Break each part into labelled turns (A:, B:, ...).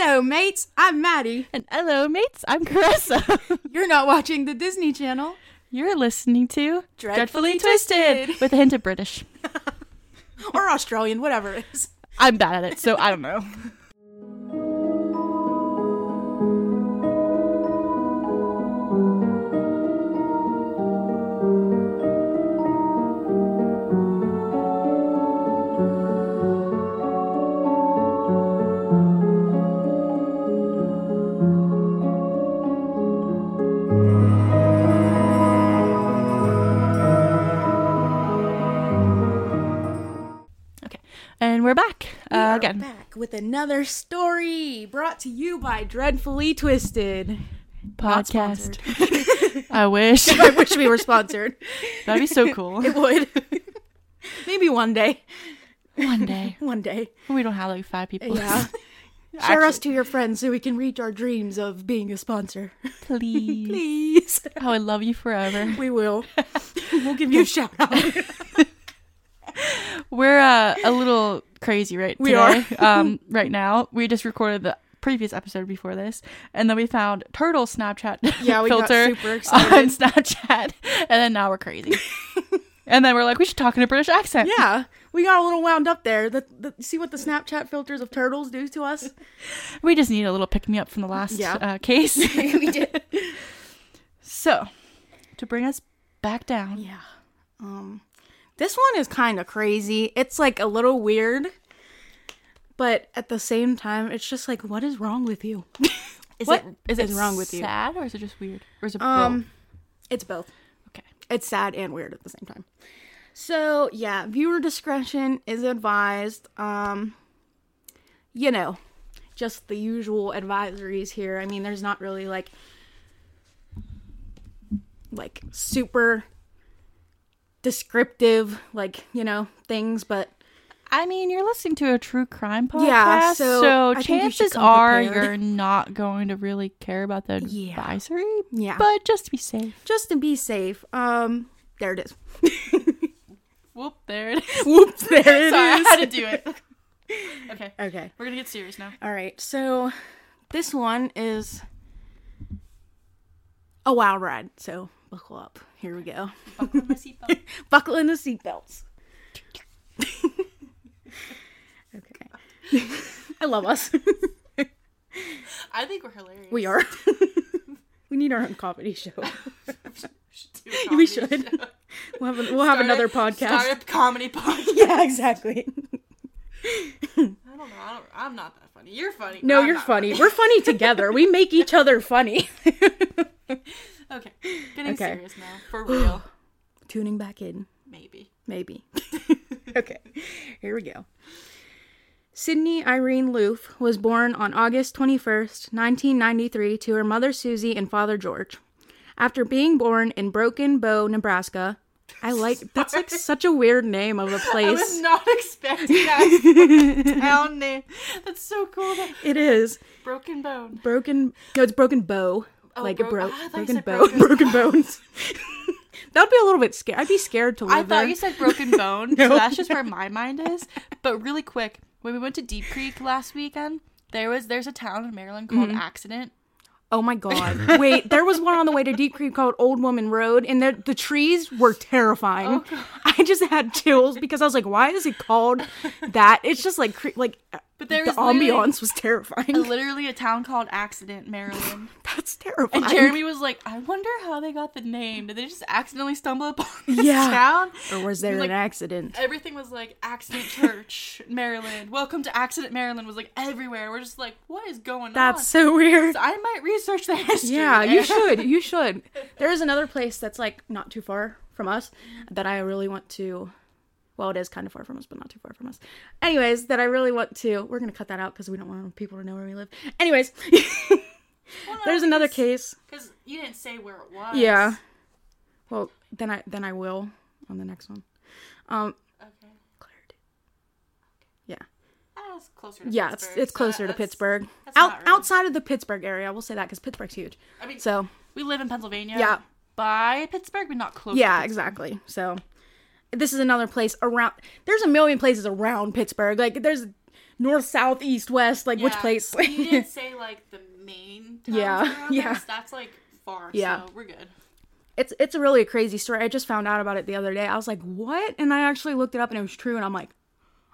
A: Hello, mates. I'm Maddie.
B: And hello, mates. I'm Caressa.
A: You're not watching the Disney Channel.
B: You're listening to
A: Dreadfully Twisted.
B: with a hint of British.
A: or Australian, whatever it is.
B: I'm bad at it, so I don't know.
A: another story brought to you by Dreadfully Twisted.
B: Podcast. I wish
A: I wish we were sponsored.
B: that'd be so cool.
A: It would. Maybe one day.
B: One day
A: One day.
B: we don't have like five people.
A: Yeah. Share us to your friends so we can reach our dreams of being a sponsor.
B: please.
A: Please.
B: Oh, I love you forever.
A: We will. We'll give you a shout out.
B: We're uh, a little crazy right
A: We
B: today. um, right now, we just recorded the previous episode before this, and then we found Turtle Snapchat
A: Yeah, we got
B: filter
A: super
B: on. Snapchat, and then now we're crazy. and then we're like, we should talk in a British accent.
A: Yeah, we got a little wound up there. The, the, see what the Snapchat filters of turtles do to us?
B: We just need a little pick me up from the last
A: Yeah.
B: uh, case.
A: we did.
B: so, to bring us back down,
A: Yeah. Um, this one is kind of crazy. It's like a little weird, but at the same time, it's just like, what is wrong with you?
B: is
A: What
B: it is it
A: wrong with you?
B: Sad or is it just weird? Or is it both?
A: Um, it's both.
B: Okay.
A: It's sad and weird at the same time. So yeah, viewer discretion is advised. Um, you know, just the usual advisories here. I mean, there's not really like like super descriptive like you know things but
B: I mean, you're listening to a true crime podcast,
A: Yeah, so I think you
B: chances are you're not going to really care about the
A: Yeah.
B: advisory.
A: Yeah.
B: But just to be safe.
A: just to be safe um there it is
B: Whoop, there it is.
A: whoops there it
B: Sorry, I had to do it. okay.
A: okay
B: We're gonna get serious now.
A: All right, so this one is a wild ride. So buckle up. Here we go.
B: Buckle my seatbelt.
A: Buckle in the seatbelts. okay. I love us.
B: I think we're hilarious.
A: we are. we need our own comedy show.
B: should
A: We should. We'll have, a, we'll have another
B: a-
A: podcast.
B: Start a comedy podcast.
A: Yeah, exactly.
B: I don't know. I don't, I'm not that funny. You're funny.
A: No,
B: I'm
A: you're
B: not
A: funny. We're funny together. We make each other funny.
B: Okay. Getting
A: Okay.
B: serious now. For real.
A: Tuning back in.
B: Maybe.
A: Maybe. okay, here we go. Sydney Irene Loofe was born on August 21st, 1993, to her mother Susie and father George. After being born in Broken Bow, Nebraska, I like that's like such a weird name of a
B: I was
A: place.
B: not expecting that town name. That's so cool. That
A: It is
B: broken bone.
A: broken. No, it's Broken Bow. Like
B: bro-
A: it broke.
B: I thought you
A: broken bone,
B: broken-
A: Broken bones. that would be a little bit scared. I'd be scared to live
B: I thought
A: there.
B: you said broken bone,
A: No.
B: so that's just where my mind is. But really quick, when we went to Deep Creek last weekend, there was there's a town in Maryland called
A: Mm-hmm.
B: Accident.
A: Oh my god. Wait, there was one on the way to Deep Creek called Old Woman Road, and the, the trees were terrifying.
B: Oh,
A: I just had chills because I was like, why is it called that? It's just like, like,
B: But there
A: the
B: was
A: ambiance was terrifying.
B: Literally a town called Accident, Maryland.
A: That's terrifying.
B: And Jeremy was like, I wonder how they got the name. Did they just accidentally stumble upon this
A: Yeah.
B: town?
A: or was there
B: like-
A: an accident?
B: Everything was like Accident Church, Maryland. Welcome to Accident Maryland was like everywhere. We're just like, what is going
A: That's
B: on?
A: That's so weird.
B: I might research the history.
A: Yeah,
B: there.
A: you should. You should. There is another place that's like not too far from us that I really want to. Well, it is kind of far from us, but not too far from us. Anyways, that I really want to. We're gonna cut that out because we don't want people to know where we live. Anyways, there's another case.
B: because you didn't say where it was.
A: Yeah. Well, then I then I will on the next one. Um,
B: Okay.
A: Clarity. Yeah.
B: Ah, it's closer to
A: Yeah, it's
B: Pittsburgh,
A: it's
B: so
A: closer to Pittsburgh. Out
B: really-
A: outside of the Pittsburgh area, we'll say that because Pittsburgh's huge.
B: I mean,
A: So
B: we live in Pennsylvania.
A: Yeah.
B: By Pittsburgh, but not close.
A: yeah, exactly. So this is another place around. There's a million places around Pittsburgh. Like there's north, south, east, west, like which place.
B: he did say like the main.
A: Yeah,
B: around
A: yeah.
B: That's like far.
A: Yeah.
B: So we're good.
A: it's it's a really a crazy story. I just found out about it the other day. I was like, "What?" And I actually looked it up and it was true and I'm like,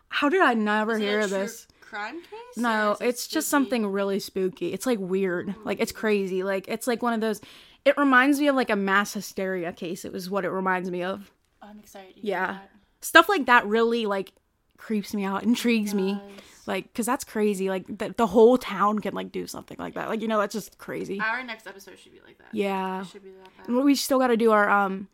A: "How did I never hear this?"
B: crime case?
A: No,
B: or is it
A: it's just something really spooky. It's like weird. Like it's mm. crazy. Like it's like one of those it reminds me of like a mass hysteria case. It was what it reminds me of.
B: I'm excited.
A: Yeah.
B: that.
A: Stuff like that really like creeps me out, intrigues me. Like cuz that's crazy. Like the, the whole town can like do something like that. Like you know, that's just crazy.
B: Our next episode should be like that.
A: Yeah.
B: It should be like that.
A: And we still got to do our um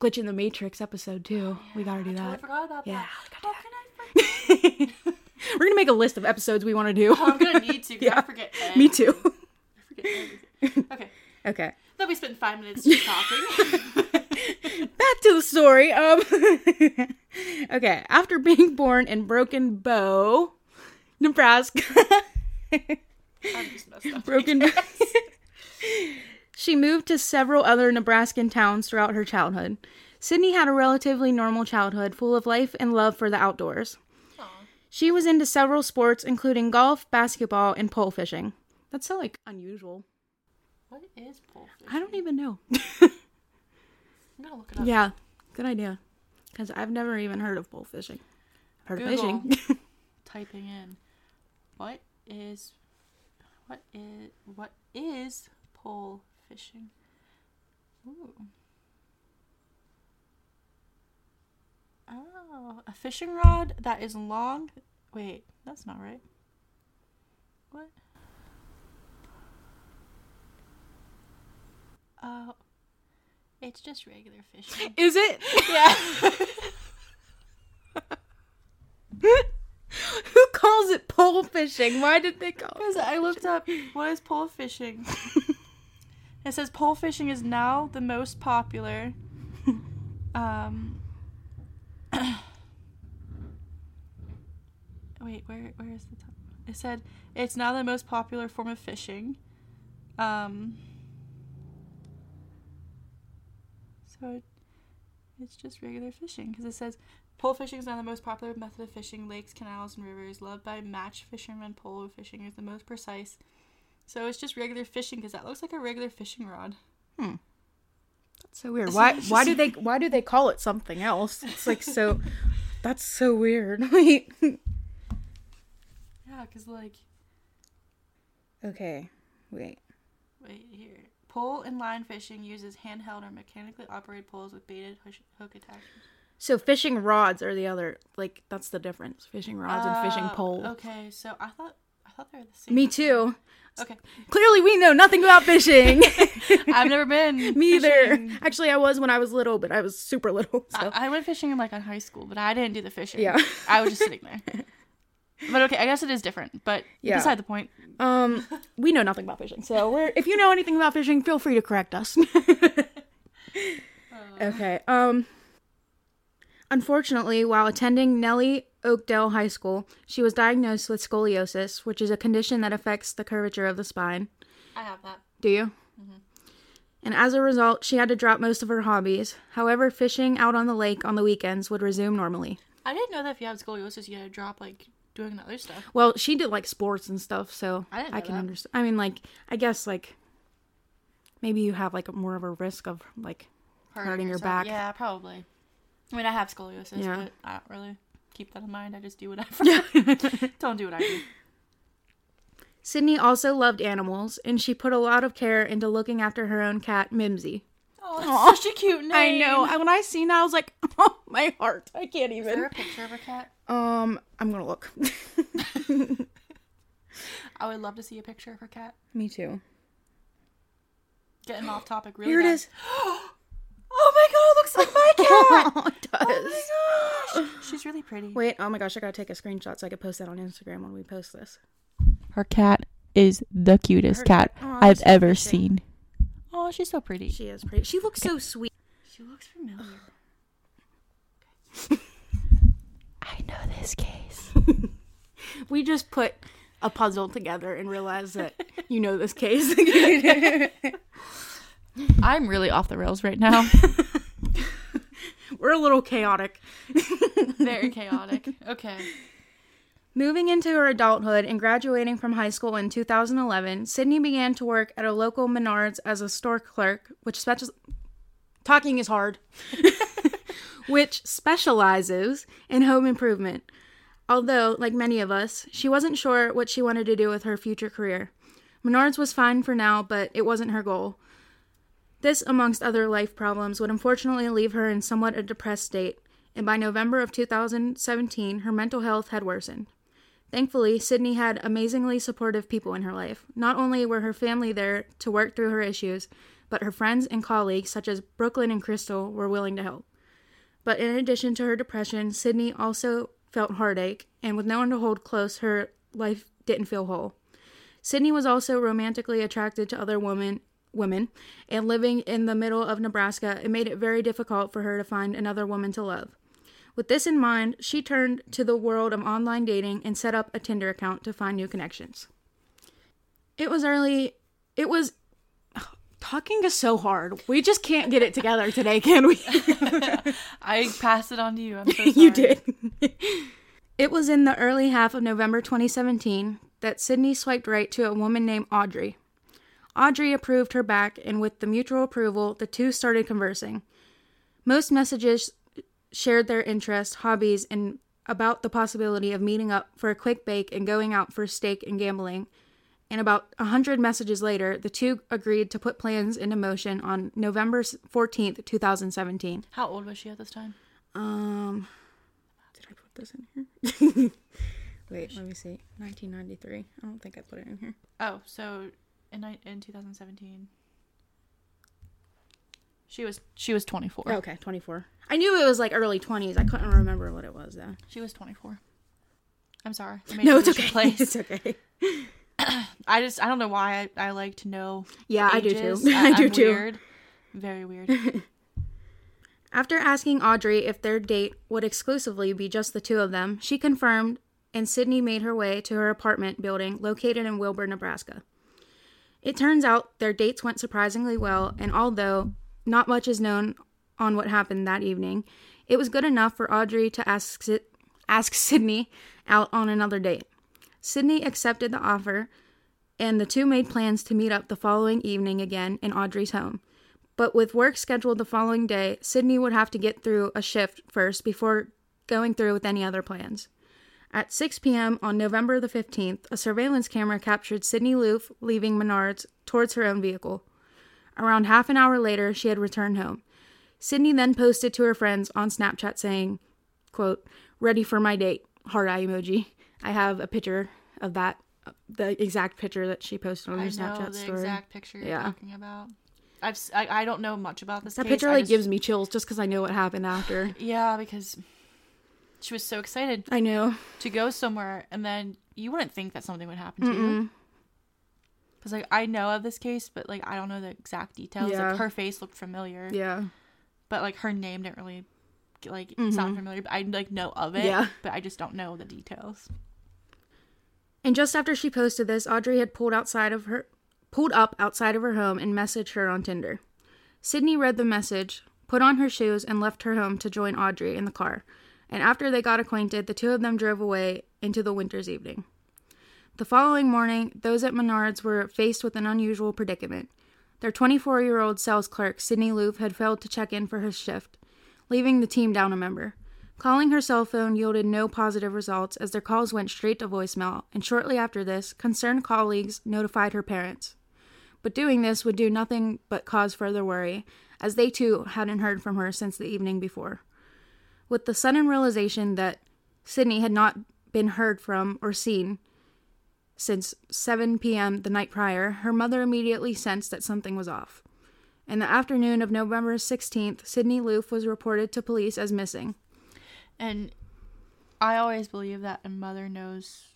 A: glitch in the matrix episode too. We got to do that.
B: I totally forgot about
A: Yeah,
B: that. How can I?
A: We're going to make a list of episodes we want to do.
B: I'm gonna need to.
A: Yeah.
B: I forget.
A: Me too.
B: I forget everything. Okay.
A: okay.
B: Then we spent five minutes just talking.
A: Back to the story. Um, okay, after being born in Broken Bow, Nebraska,
B: I'm just up.
A: Broken. she moved to several other Nebraskan towns throughout her childhood. Sydney had a relatively normal childhood, full of life and love for the outdoors.
B: Aw.
A: She was into several sports, including golf, basketball, and pole fishing. That's so like unusual.
B: What is pole fishing?
A: I don't even know.
B: I'm gonna look it up.
A: yeah, good idea. Because I've never even heard of pole fishing. I've heard
B: Google.
A: of fishing.
B: Typing in, what is, what is, what is pole fishing? Ooh. Oh, a fishing rod that is long. Wait, that's not right. What? Oh, it's just regular fishing.
A: Is it?
B: yeah.
A: Who calls it pole fishing? Why did they call it?
B: Because I looked up what is pole fishing. it says pole fishing is now the most popular. Um. wait, where where is the top? It said it's now the most popular form of fishing. Um. It's just regular fishing because it says Pole fishing is now the most popular method of fishing lakes, canals, and rivers. Loved by match fishermen, pole fishing is the most precise. So it's just regular fishing because that looks like a regular fishing rod. Hmm.
A: That's so weird. Why why do they why do they call it something else? It's like so that's so weird.
B: Yeah, because like,
A: okay. Wait.
B: wait here. Pole and line fishing uses handheld or mechanically operated poles with baited hook attachments.
A: So fishing rods are the other like that's the difference. Fishing rods and fishing
B: Uh,
A: poles.
B: Okay, so I thought I thought they were the same.
A: Me too.
B: Okay,
A: Clearly we know nothing about fishing.
B: I've never been.
A: Me either. Actually I was when I was little, but I was super little. So
B: I, I went fishing in like in high school, but I didn't do the fishing.
A: Yeah.
B: I was just sitting there. But okay, I guess it is different. But
A: Yeah.
B: beside the point.
A: Um, we know nothing about fishing, so we're if you know anything about fishing, feel free to correct us. okay. Um. Unfortunately, while attending Neligh Oakdale High School, she was diagnosed with scoliosis, which is a condition that affects the curvature of the spine.
B: I have that.
A: Do you? And as a result, she had to drop most of her hobbies. However, fishing out on the lake on the weekends would resume normally.
B: I didn't know that if you have scoliosis, you had to drop like doing other stuff.
A: Well, she did like sports and stuff, so
B: I didn't
A: can understand. I mean, like, I guess like maybe you have like more of a risk of like hurting your back.
B: Yeah, probably. I mean, I have scoliosis,
A: Yeah.
B: but I don't really keep that in mind. I just do whatever. don't do what I do.
A: Sydney also loved animals, and she put a lot of care into looking after her own cat, Mimsy.
B: Oh, that's such a cute name.
A: I know. I, when I seen that, I was like, oh, my heart. I can't even.
B: Is there a picture of a cat?
A: Um, I'm gonna look.
B: I would love to see a picture of her cat.
A: Me too.
B: Getting off topic really
A: Here it
B: bad.
A: is.
B: Oh my god, it looks like my cat.
A: it does.
B: oh my gosh. She's really pretty.
A: Wait, oh my gosh, I gotta take a screenshot so I can post that on Instagram when we post this.
B: Her cat is the cutest
A: Her-
B: cat
A: Aw,
B: I've
A: she's
B: ever
A: amazing.
B: seen. Oh, she's so pretty.
A: She is pretty. She looks so sweet.
B: She looks familiar. I know this case.
A: We just put a puzzle together and realized that you know this case.
B: I'm really off the rails right now.
A: We're a little chaotic.
B: Very chaotic. Okay.
A: Moving into her adulthood and graduating from high school in 2011, Sydney began to work at a local Menards as a store clerk, which special talking is hard, which specializes in home improvement. Although, like many of us, she wasn't sure what she wanted to do with her future career. Menards was fine for now, but it wasn't her goal. This, amongst other life problems, would unfortunately leave her in somewhat a depressed state, and by November of 2017, her mental health had worsened. Thankfully, Sydney had amazingly supportive people in her life. Not only were her family there to work through her issues, but her friends and colleagues, such as Brooklyn and Crystal, were willing to help. But in addition to her depression, Sydney also felt heartache, and with no one to hold close, her life didn't feel whole. Sydney was also romantically attracted to other women, women, and living in the middle of Nebraska, it made it very difficult for her to find another woman to love. With this in mind, she turned to the world of online dating and set up a Tinder account to find new connections. It was early. It was. Talking is so hard. We just can't get it together today, can we?
B: I pass it on to you. I'm so sorry.
A: you did. it was in the early half of November 2017 that Sydney swiped right to a woman named Audrey. Audrey approved her back, and with the mutual approval, the two started conversing. Most messages shared their interests, hobbies, and about the possibility of meeting up for a quick bake and going out for steak and gambling. And about a hundred messages later, the two agreed to put plans into motion on November fourteenth, two thousand seventeen.
B: How old was she at this time?
A: Um, did I put this in here? Wait, let me see. 1993. I don't think I put it in here.
B: Oh, so in in 2017, she was she was 24.
A: Okay, 24. I knew it was like early 20s. I couldn't remember what it was though.
B: She was 24. I'm sorry.
A: No,
B: you
A: it's
B: lose your
A: okay.
B: Place.
A: It's okay.
B: I just I don't know why I, I like to know.
A: Yeah, I do too. I,
B: I'm
A: do too.
B: Weird. Very weird.
A: After asking Audrey if their date would exclusively be just the two of them, she confirmed, and Sydney made her way to her apartment building located in Wilber, Nebraska. It turns out their dates went surprisingly well, and although not much is known on what happened that evening, it was good enough for Audrey to ask, ask Sydney out on another date. Sydney accepted the offer, and the two made plans to meet up the following evening again in Audrey's home. But with work scheduled the following day, Sydney would have to get through a shift first before going through with any other plans. At 6 p.m. on November the 15th, a surveillance camera captured Sydney Loofe leaving Menards towards her own vehicle. Around half an hour later, she had returned home. Sydney then posted to her friends on Snapchat saying, quote, ready for my date, heart eye emoji. I have a picture of that, the exact picture that she posted on her
B: I know the
A: story.
B: exact picture you're
A: Yeah.
B: talking about. I've I, I don't know much about this.
A: that
B: case.
A: picture
B: I
A: like
B: just-
A: gives me chills just because I know what happened after.
B: Yeah, because she was so excited
A: I know.
B: to go somewhere, and then you wouldn't think that something would happen to you.
A: Mm-mm.
B: Because like I know of this case, but like I don't know the exact details.
A: Yeah.
B: Like her face looked familiar,
A: Yeah.
B: but like her name didn't really like
A: Mhm.
B: sound familiar. But I like know of it.
A: Yeah.
B: But I just don't know the details.
A: And just after she posted this, Audrey had pulled outside of her pulled up outside of her home and messaged her on Tinder. Sydney read the message, put on her shoes, and left her home to join Audrey in the car. And after they got acquainted, the two of them drove away into the winter's evening. The following morning, those at Menards were faced with an unusual predicament. Their 24 year old sales clerk, Sydney Loofe, had failed to check in for his shift, leaving the team down a member. Calling her cell phone yielded no positive results as their calls went straight to voicemail, and shortly after this, concerned colleagues notified her parents. But doing this would do nothing but cause further worry, as they too hadn't heard from her since the evening before. With the sudden realization that Sydney had not been heard from or seen since 7 p.m. the night prior, her mother immediately sensed that something was off. In the afternoon of November 16th, Sydney Loofe was reported to police as missing.
B: And I always believe that a mother knows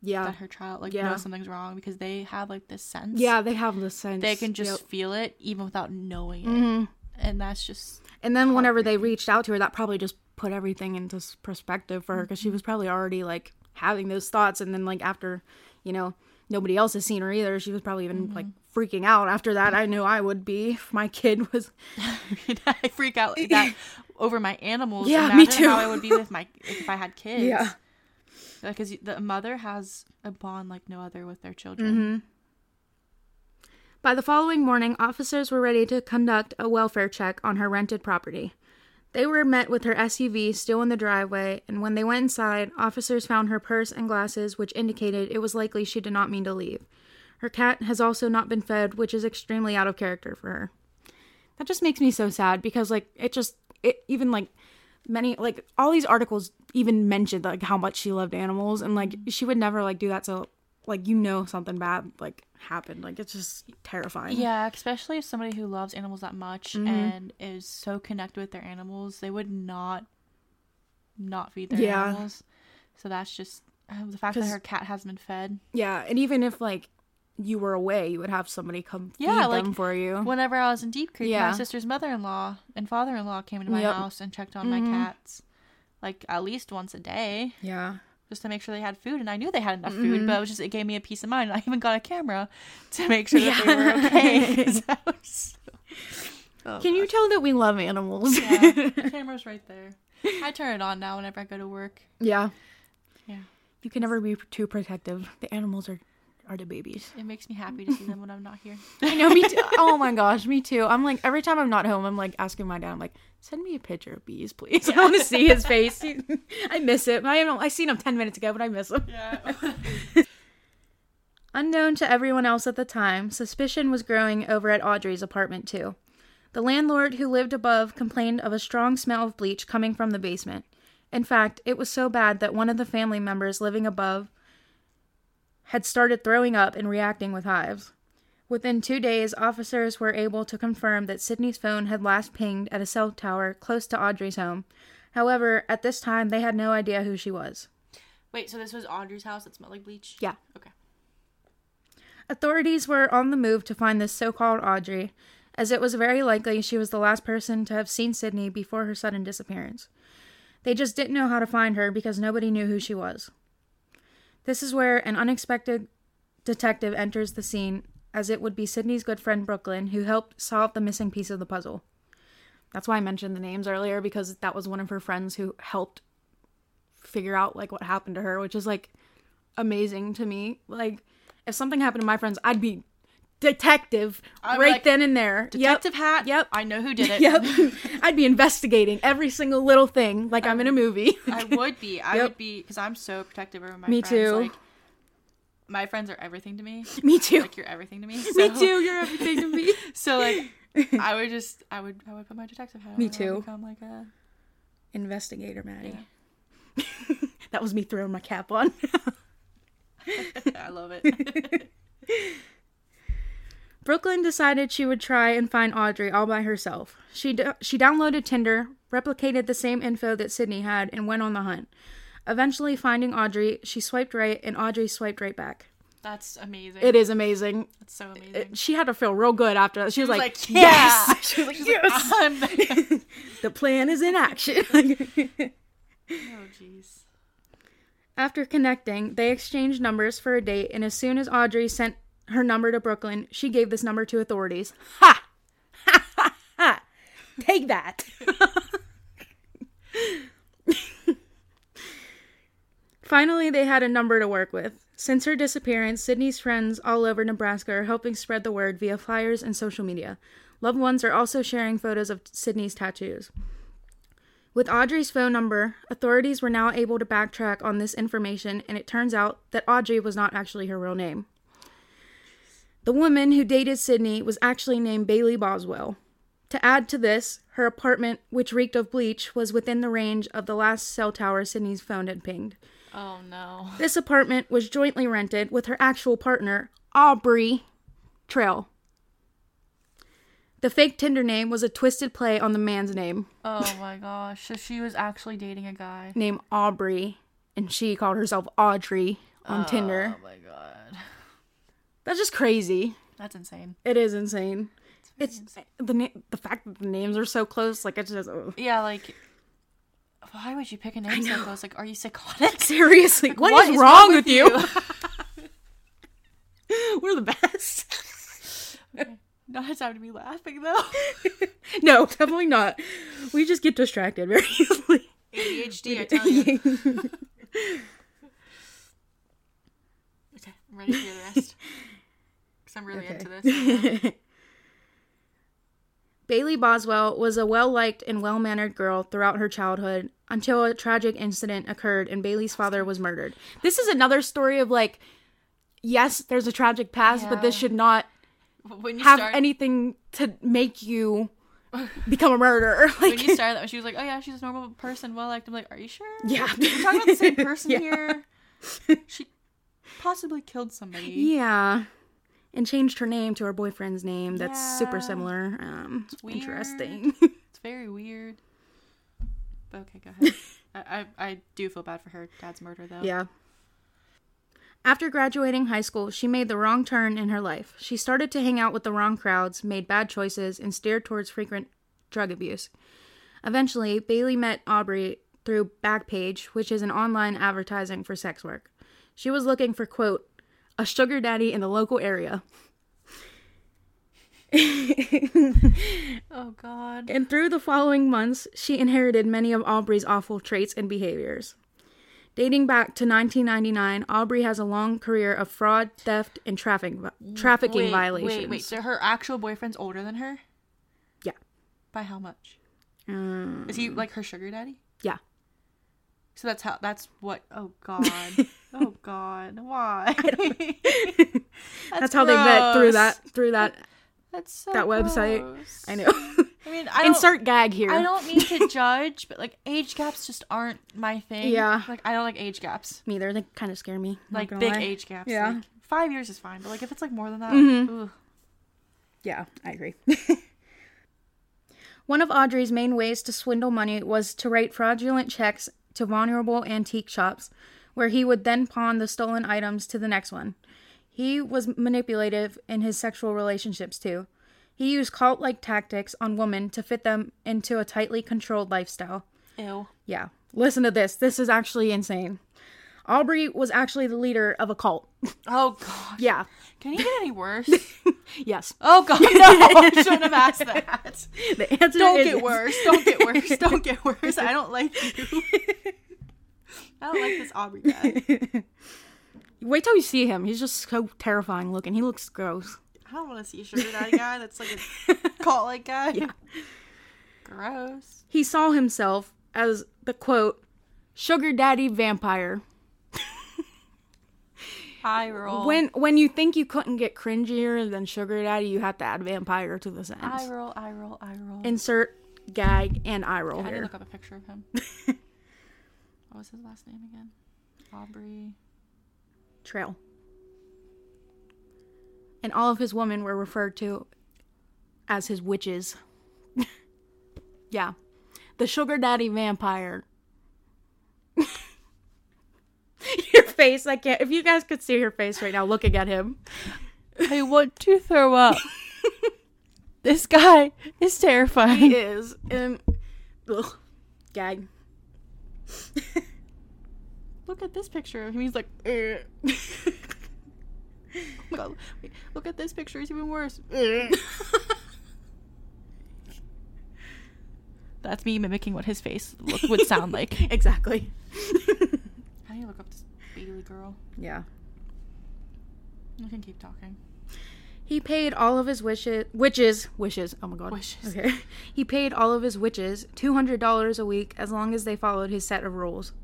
A: Yeah.
B: that her child like
A: Yeah.
B: knows something's wrong because they have like this sense.
A: Yeah, they have the sense.
B: They can just
A: Yep.
B: feel it even without knowing it.
A: Mhm.
B: And that's just
A: And then whenever they reached out to her, that probably just put everything into perspective for her because she was probably already like having those thoughts. And then like after, you know, nobody else has seen her either, she was probably even like freaking out after that. I knew I would be if my kid was.
B: I freak out like that over my animals.
A: Yeah,
B: Imagine
A: me too.
B: How I would be with my if I had kids.
A: Yeah.
B: Because the mother has a bond like no other with their children.
A: Mm-hmm. By the following morning, officers were ready to conduct a welfare check on her rented property. They were met with her SUV still in the driveway, and when they went inside, officers found her purse and glasses, which indicated it was likely she did not mean to leave. Her cat has also not been fed, which is extremely out of character for her. That just makes me so sad because, like, it just, it even like many, like, all these articles even mentioned, like, how much she loved animals, and, like, she would never, like, do that so, like, you know, something bad, like, happened. Like, it's just terrifying.
B: Yeah, especially if somebody who loves animals that much
A: Mhm.
B: and is so connected with their animals, they would not not feed their
A: Yeah.
B: animals. So that's just uh, the fact that her cat hasn't been fed.
A: Yeah, and even if, like, you were away, you would have somebody come
B: Yeah,
A: feed
B: like,
A: them for you.
B: Whenever I was in Deep Creek,
A: Yeah.
B: my sister's mother-in-law and father-in-law came into my
A: Yep.
B: house and checked on my
A: Mhm.
B: cats, like at least once a day,
A: yeah.
B: just to make sure they had food. And I knew they had enough food,
A: Mhm.
B: but it was just it gave me a peace of mind. I even got a camera to make sure that
A: Yeah.
B: they were okay. So- Oh,
A: Can you tell that we love animals?
B: Yeah, the camera's right there. I turn it on now whenever I go to work.
A: yeah.
B: Yeah.
A: You can never be too protective. The animals are are the babies.
B: It makes me happy to see them when I'm not here.
A: I know, me too. Oh my gosh, me too. I'm like every time I'm not home, I'm like asking my dad. I'm like, send me a picture of bees, please. I want to see his face. I miss it. I don't. I seen him ten minutes ago, but I miss him.
B: Yeah.
A: Unknown to everyone else at the time, suspicion was growing over at Audrey's apartment too. The landlord who lived above complained of a strong smell of bleach coming from the basement. In fact, it was so bad that one of the family members living above had started throwing up and reacting with hives. Within two days, officers were able to confirm that Sydney's phone had last pinged at a cell tower close to Audrey's home. However, at this time, they had no idea who she was.
B: Wait, so this was Audrey's house that smelled like bleach?
A: Yeah.
B: Okay.
A: Authorities were on the move to find this so called Audrey, as it was very likely she was the last person to have seen Sydney before her sudden disappearance. They just didn't know how to find her because nobody knew who she was. This is where an unexpected detective enters the scene, as it would be Sydney's good friend Brooklyn who helped solve the missing piece of the puzzle. That's why I mentioned the names earlier because that was one of her friends who helped figure out like what happened to her, which is like amazing to me. Like if something happened to my friends, I'd be detective
B: be
A: right
B: like,
A: then and there.
B: Detective hat.
A: Yep.
B: I know who did it.
A: Yep. I'd be investigating every single little thing like I'm in a um, movie.
B: I would be. I
A: Yep.
B: would be because I'm so protective over my
A: Me
B: friends.
A: too.
B: Like, my friends are everything to me.
A: Me too.
B: Like you're everything to me.
A: me too. You're everything to me.
B: So like, I would just, I would, I would put my detective hat. on
A: Me
B: and I'd
A: too.
B: Become like a.
A: Investigator Maddie. that was me throwing my cap on.
B: I love it.
A: Brooklyn decided she would try and find Audrey all by herself. She d- she downloaded Tinder, replicated the same info that Sydney had, and went on the hunt. Eventually, finding Audrey, she swiped right, and Audrey swiped right back.
B: That's amazing.
A: It is amazing.
B: That's so amazing.
A: It- she had to feel real good after that. She, was,
B: was
A: like,
B: like,
A: "Yes!"
B: yeah.
A: She was like,
B: like,
A: "Yes!"
B: I'm the-
A: the plan is in action.
B: oh jeez.
A: After connecting, they exchanged numbers for a date, and as soon as Audrey sent her number to Brooklyn, she gave this number to authorities. Ha! Ha ha ha! Take that! Finally, they had a number to work with. Since her disappearance, Sydney's friends all over Nebraska are helping spread the word via flyers and social media. Loved ones are also sharing photos of Sydney's tattoos. With Audrey's phone number, authorities were now able to backtrack on this information, and it turns out that Audrey was not actually her real name. The woman who dated Sydney was actually named Bailey Boswell. To add to this, her apartment, which reeked of bleach, was within the range of the last cell tower Sydney's phone had pinged.
B: Oh no.
A: This apartment was jointly rented with her actual partner, Aubrey Trail. The fake Tinder name was a twisted play on the man's name,
B: Oh my gosh. So she was actually dating a guy.
A: named Aubrey, and she called herself Audrey on oh, Tinder.
B: Oh my god.
A: That's just crazy.
B: That's insane.
A: It is insane. It's insane. Eh, the na- the fact that the names are so close. Like it's just ugh.
B: Yeah, like. Why would you pick a name so close? Like, are you psychotic?
A: seriously.
B: What
A: is,
B: is
A: wrong,
B: wrong
A: with
B: with
A: you? We're the best.
B: Not a time to be laughing though.
A: no, definitely not. We just get distracted very easily.
B: ADHD, I tell you. Okay, I'm ready hear the rest. Because I'm really
A: Okay.
B: into this. right.
A: Bailey Boswell was a well liked and well mannered girl throughout her childhood until a tragic incident occurred and Bailey's father was murdered. This is another story of like, yes, there's a tragic past, but this should not
B: When you
A: have
B: start,
A: anything to make you become a murderer.
B: when you started that, she was like, "Oh yeah, she's a normal person, well liked." I'm like, "Are you sure?
A: yeah.
B: We're talking about the same person
A: Yeah.
B: here. She possibly killed somebody.
A: Yeah. And changed her name to her boyfriend's name. That's super similar. Um,
B: weird.
A: interesting.
B: It's very weird. But okay, go ahead. I, I I do feel bad for her dad's murder though.
A: Yeah. After graduating high school, she made the wrong turn in her life. She started to hang out with the wrong crowds, made bad choices, and steered towards frequent drug abuse. Eventually, Bailey met Aubrey through Backpage, which is an online advertising for sex work. She was looking for, quote, a sugar daddy in the local area.
B: Oh God.
A: And through the following months, she inherited many of Aubrey's awful traits and behaviors. Dating back to 1999, Aubrey has a long career of fraud, theft, and traffic, trafficking
B: wait,
A: violations.
B: Wait, wait. So her actual boyfriend's older than her?
A: Yeah.
B: By how much?
A: Um,
B: Is he like her sugar daddy?
A: yeah.
B: So that's how. That's what. Oh God. oh God. Why?
A: That's, how they met through that through that.
B: That's so
A: that website.
B: gross.
A: I know.
B: I mean, I don't,
A: Insert gag here.
B: I don't mean to judge, but like age gaps just aren't my thing.
A: Yeah.
B: Like I don't like age gaps.
A: Me either. They kind of scare me. not
B: Like
A: gonna
B: big
A: lie.
B: age gaps.
A: Yeah.
B: Like, five years is fine, but like if it's like more than that,
A: mm-hmm.
B: ugh.
A: Yeah, I agree. One of Audrey's main ways to swindle money was to write fraudulent checks to vulnerable antique shops, where he would then pawn the stolen items to the next one. He was manipulative in his sexual relationships too. He used cult like tactics on women to fit them into a tightly controlled lifestyle.
B: Ew.
A: Yeah, listen to this. This is actually insane. Aubrey was actually the leader of a cult.
B: Oh God.
A: Yeah.
B: Can you get any worse?
A: Yes.
B: oh God. No. I shouldn't have asked that.
A: The answer
B: Don't
A: is
B: get worse. Don't get worse. Don't get worse. I don't like you. I don't like this Aubrey guy.
A: Wait till you see him. He's just so terrifying looking. He looks gross.
B: I don't want to see a sugar daddy guy that's like a cult like guy.
A: Yeah.
B: Gross.
A: He saw himself as the quote, sugar daddy vampire.
B: Eye roll.
A: When when you think you couldn't get cringier than sugar daddy, you have to add vampire to the
B: eye
A: sentence.
B: roll, eye roll, eye roll.
A: Insert gag and eye roll
B: I did
A: here.
B: look up a picture of him. What was his last name again? Aubrey.
A: Trail. And all of his women were referred to as his witches. yeah. The sugar daddy vampire. your face, I can't. If you guys could see her face right now looking at him.
B: I want to throw up. this guy is terrifying.
A: He is. And, ugh, gag.
B: Look at this picture of him. He's like, "Eh." oh my God. Wait, look at this picture. It's even worse. That's me mimicking what his face look, would sound like.
A: exactly.
B: How do you look up this Bailey girl?
A: yeah.
B: I can keep talking.
A: He paid all of his wishes, witches, wishes. Oh my god.
B: Wishes.
A: Okay. He paid all of his witches two hundred dollars a week as long as they followed his set of rules.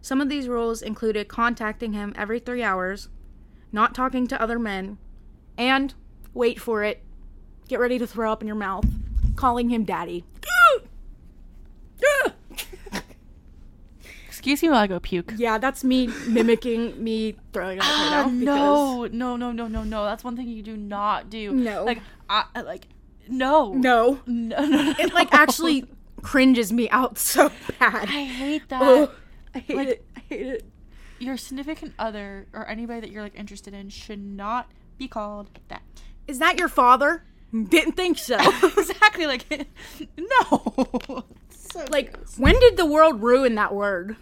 A: Some of these rules included contacting him every three hours, not talking to other men, and wait for it, get ready to throw up in your mouth, calling him daddy.
B: Excuse me while I go puke.
A: yeah, that's me mimicking me throwing up right
B: Ah,
A: now.
B: no, no, no, no, no, no. That's one thing you do not do.
A: No.
B: Like, I like, no,
A: No.
B: no, no, no.
A: It like actually cringes me out so bad.
B: I hate that.
A: Ugh, I hate
B: Like-
A: it. I hate it.
B: Your significant other or anybody that you're like interested in should not be called that.
A: Is that your father? Didn't think so.
B: exactly. Like, no. So
A: like,
B: gross.
A: when did the world ruin that word?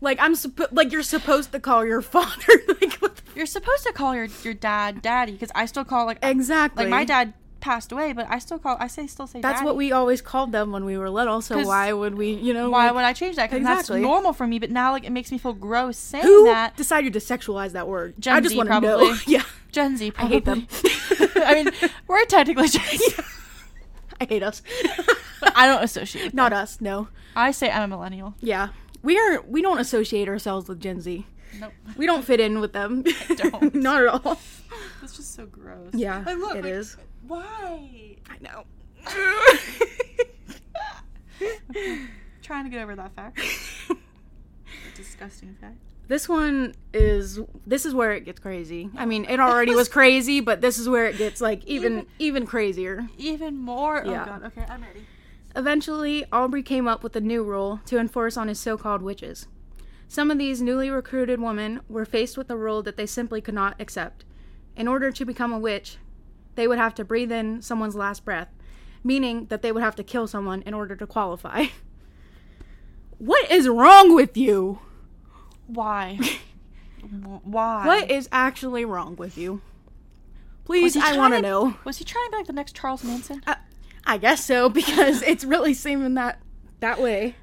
A: Like, I'm supposed like you're supposed to call your father like
B: you're supposed to call your your dad daddy because I still call like
A: exactly
B: like my dad passed away, but I still call I say still say
A: That's
B: daddy.
A: what we always called them when we were little. So why would we, you know?
B: Why
A: like-
B: would I change that? Because
A: Exactly.
B: that's normal for me. But now, like, it makes me feel gross saying
A: Who
B: that.
A: decided to sexualize that word?
B: Gen
A: I just
B: Z,
A: want to know.
B: probably.
A: yeah,
B: Gen Z,
A: I
B: probably.
A: hate them.
B: I mean, we're technically Gen Z,
A: I hate us.
B: But I don't associate. With
A: Not
B: them.
A: us. No.
B: I say I'm a millennial.
A: Yeah, we are. We don't associate ourselves with Gen Z.
B: Nope.
A: We don't fit in with them.
B: don't.
A: Not at all.
B: That's just so gross.
A: Yeah,
B: Like, look,
A: it
B: like,
A: is.
B: Why?
A: I know.
B: Trying to get over that fact. Disgusting fact.
A: this one is. This is where it gets crazy. I mean, it already was crazy, but this is where it gets like even
B: Even-
A: even crazier.
B: Even more.
A: Oh, yeah.
B: Oh god. Okay, I'm ready.
A: Eventually, Aubrey came up with a new rule to enforce on his so called witches. Some of these newly recruited women were faced with a rule that they simply could not accept. In order to become a witch, they would have to breathe in someone's last breath, meaning that they would have to kill someone in order to qualify. what is wrong with you?
B: Why? Why?
A: What is actually wrong with you? Please, I want to know.
B: Was he trying to be like the next Charles Manson?
A: I, I guess so because it's really seeming that that way.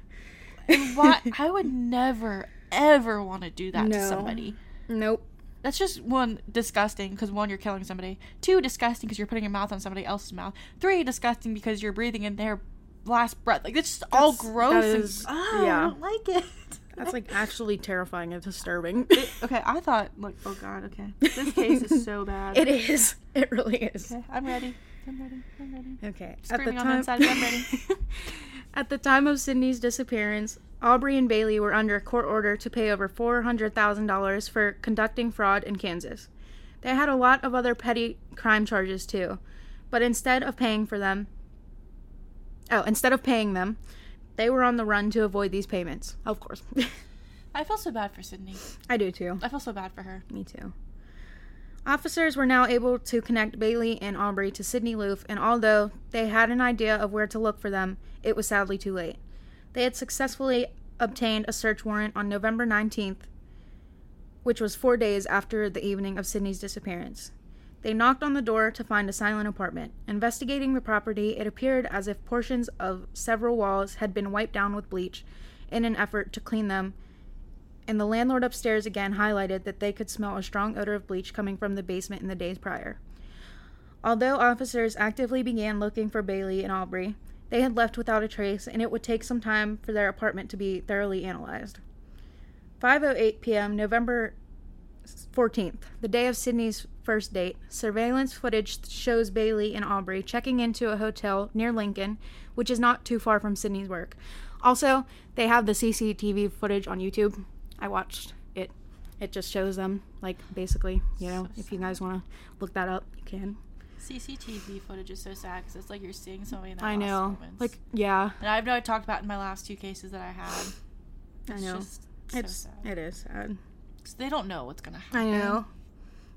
B: Why? I would never, ever want to do that to somebody.
A: Nope.
B: That's just one disgusting because one, you're killing somebody. Two, disgusting because you're putting your mouth on somebody else's mouth. Three, disgusting because you're breathing in their last breath. Like it's just all gross.
A: that
B: and-
A: is-
B: Ah,
A: yeah.
B: I don't like it.
A: That's like actually terrifying and disturbing.
B: It- okay, I thought like, oh god, okay, this case is so bad.
A: It is. It really is.
B: Okay, I'm ready. I'm ready. I'm ready.
A: Okay.
B: Screaming on the inside, but I'm ready.
A: At the time of Sydney's disappearance, Aubrey and Bailey were under a court order to pay over $400,000 for conducting fraud in Kansas. They had a lot of other petty crime charges too, but instead of paying for them, oh, instead of paying them, they were on the run to avoid these payments. Of course.
B: I feel so bad for Sydney.
A: I do too.
B: I feel so bad for her.
A: Me too. Officers were now able to connect Bailey and Aubrey to Sydney Loofe, and although they had an idea of where to look for them, it was sadly too late. They had successfully obtained a search warrant on November 19th, which was four days after the evening of Sydney's disappearance. They knocked on the door to find a silent apartment. Investigating the property, it appeared as if portions of several walls had been wiped down with bleach in an effort to clean them and the landlord upstairs again highlighted that they could smell a strong odor of bleach coming from the basement in the days prior. Although officers actively began looking for Bailey and Aubrey, they had left without a trace, and it would take some time for their apartment to be thoroughly analyzed. 5:08 p.m., November 14th, the day of Sydney's first date, surveillance footage shows Bailey and Aubrey checking into a hotel near Lincoln, which is not too far from Sydney's work. Also, they have the CCTV footage on YouTube. I watched it. It just shows them, like, basically, you know,
B: So
A: if you guys want to look that up, you can.
B: CCTV footage is so sad because it's like you're seeing somebody in their
A: I know.
B: moments.
A: Like, yeah,
B: and I've know I talked about in my last two cases that I had.
A: I know.
B: just so
A: it's
B: sad.
A: it is sad.
B: 'Cause they don't know what's gonna happen.
A: I know.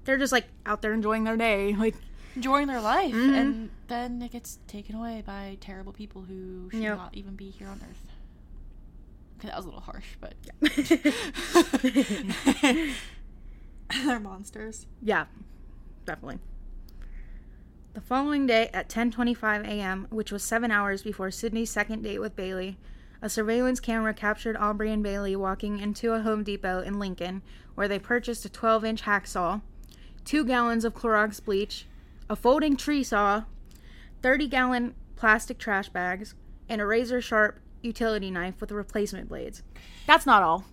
A: They're just like out there enjoying their day. Like,
B: enjoying their life,
A: Mhm.
B: and then it gets taken away by terrible people who should
A: Yep.
B: not even be here on Earth. Okay, that was a little harsh, but yeah. they're monsters.
A: yeah, definitely. The following day at 10:25 a.m., which was 7 hours before Sydney's second date with Bailey, a surveillance camera captured Aubrey and Bailey walking into a Home Depot in Lincoln, where they purchased a 12-inch hacksaw, 2 gallons of Clorox bleach, a folding tree saw, 30-gallon plastic trash bags, and a razor-sharp utility knife with replacement blades. That's not all.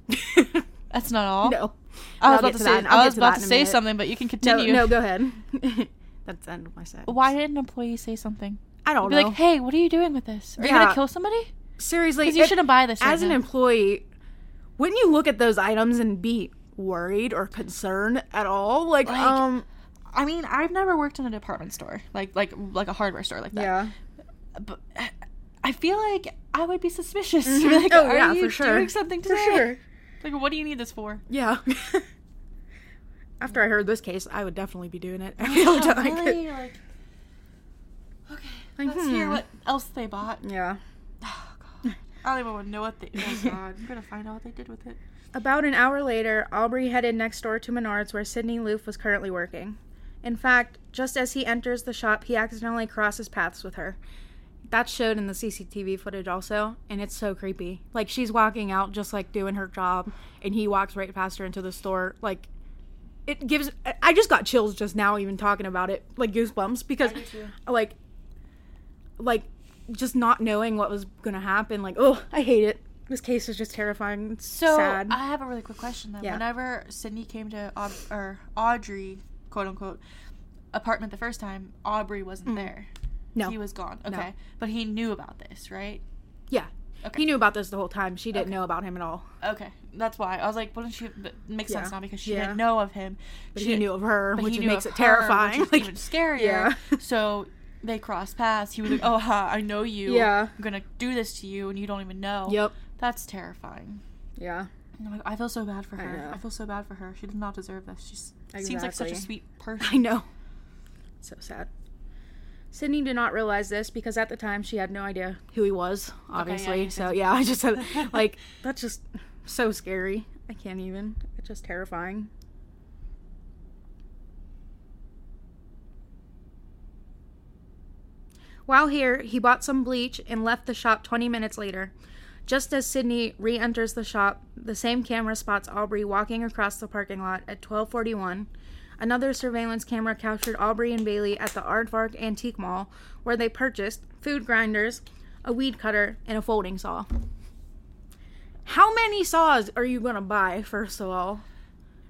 B: That's not all.
A: no.
B: I was about to
A: to
B: say.
A: I'll
B: I
A: get
B: was about to say something, but you can continue.
A: no, go ahead. That's the end of my set.
B: Why did an employee say something?
A: I don't know.
B: Be
A: know.
B: like, "Hey, what are you doing with this? Are you gonna kill somebody?
A: Seriously,
B: Because you
A: if-
B: shouldn't buy this."
A: as
B: right
A: an
B: now."
A: employee, wouldn't you look at those items and be worried or concerned at all? Like,
B: Like,
A: um,
B: I mean, I've never worked in a department store, like like like a hardware store like that.
A: yeah,
B: But I feel like I would be suspicious.
A: Mhm.
B: Like,
A: Oh,
B: are
A: yeah,
B: you
A: for sure.
B: doing something today?
A: for
B: today?
A: sure.
B: Like, what do you need this for?
A: Yeah. After I heard this case, I would definitely be doing it every other time I
B: really? Like, okay,
A: Like,
B: let's hear
A: hmm.
B: what else they bought.
A: Yeah.
B: Oh god, I don't even want to know what they. Oh god, I'm gonna find out what they did with it.
A: About an hour later, Aubrey headed next door to Menards where Sydney Loofe was currently working. In fact, just as he enters the shop, he accidentally crosses paths with her. That's showed in the CCTV footage also, and it's so creepy. Like she's walking out just like doing her job, and he walks right past her into the store. Like it gives. I just got chills just now even talking about it, like goosebumps because,
B: I do too.
A: like, like just not knowing what was gonna happen. Like, oh, I hate it. This case is just terrifying. It's
B: So
A: sad.
B: I have a really quick question then.
A: Yeah.
B: Whenever Sydney came to Aub- or Audrey, quote unquote, apartment the first time, Aubrey wasn't
A: mm. there. No.
B: He was gone.
A: No.
B: Okay. But he knew about this, right?
A: yeah,
B: Okay.
A: he knew about this the whole time. She didn't
B: Okay.
A: know about him at all.
B: Okay. That's why. I was like, wouldn't she but makes sense now because she
A: Yeah.
B: didn't know of him.
A: But
B: She
A: he knew of her, which makes it
B: her,
A: terrifying.
B: Which
A: Like,
B: even scarier.
A: yeah.
B: so they crossed paths. He was like, "Oh, ha, I know you.
A: Yeah.
B: I'm gonna do this to you, and you don't even know."
A: Yep.
B: That's terrifying.
A: Yeah.
B: And I'm like, I feel so bad for her.
A: know.
B: I, feel so bad for her. She does not deserve this. She seems like such a sweet person.
A: I know. So sad. Sydney did not realize this because at the time she had no idea who he was, obviously.
B: you
A: so yeah, I just said like that's just so scary. I can't even. It's just terrifying. While here, he bought some bleach and left the shop 20 minutes later. Just as Sydney re-enters the shop, the same camera spots Aubrey walking across the parking lot at 1241. Another surveillance camera captured Aubrey and Bailey at the Aardvark Antique Mall, where they purchased food grinders, a weed cutter, and a folding saw. How many saws are you gonna buy, first of all?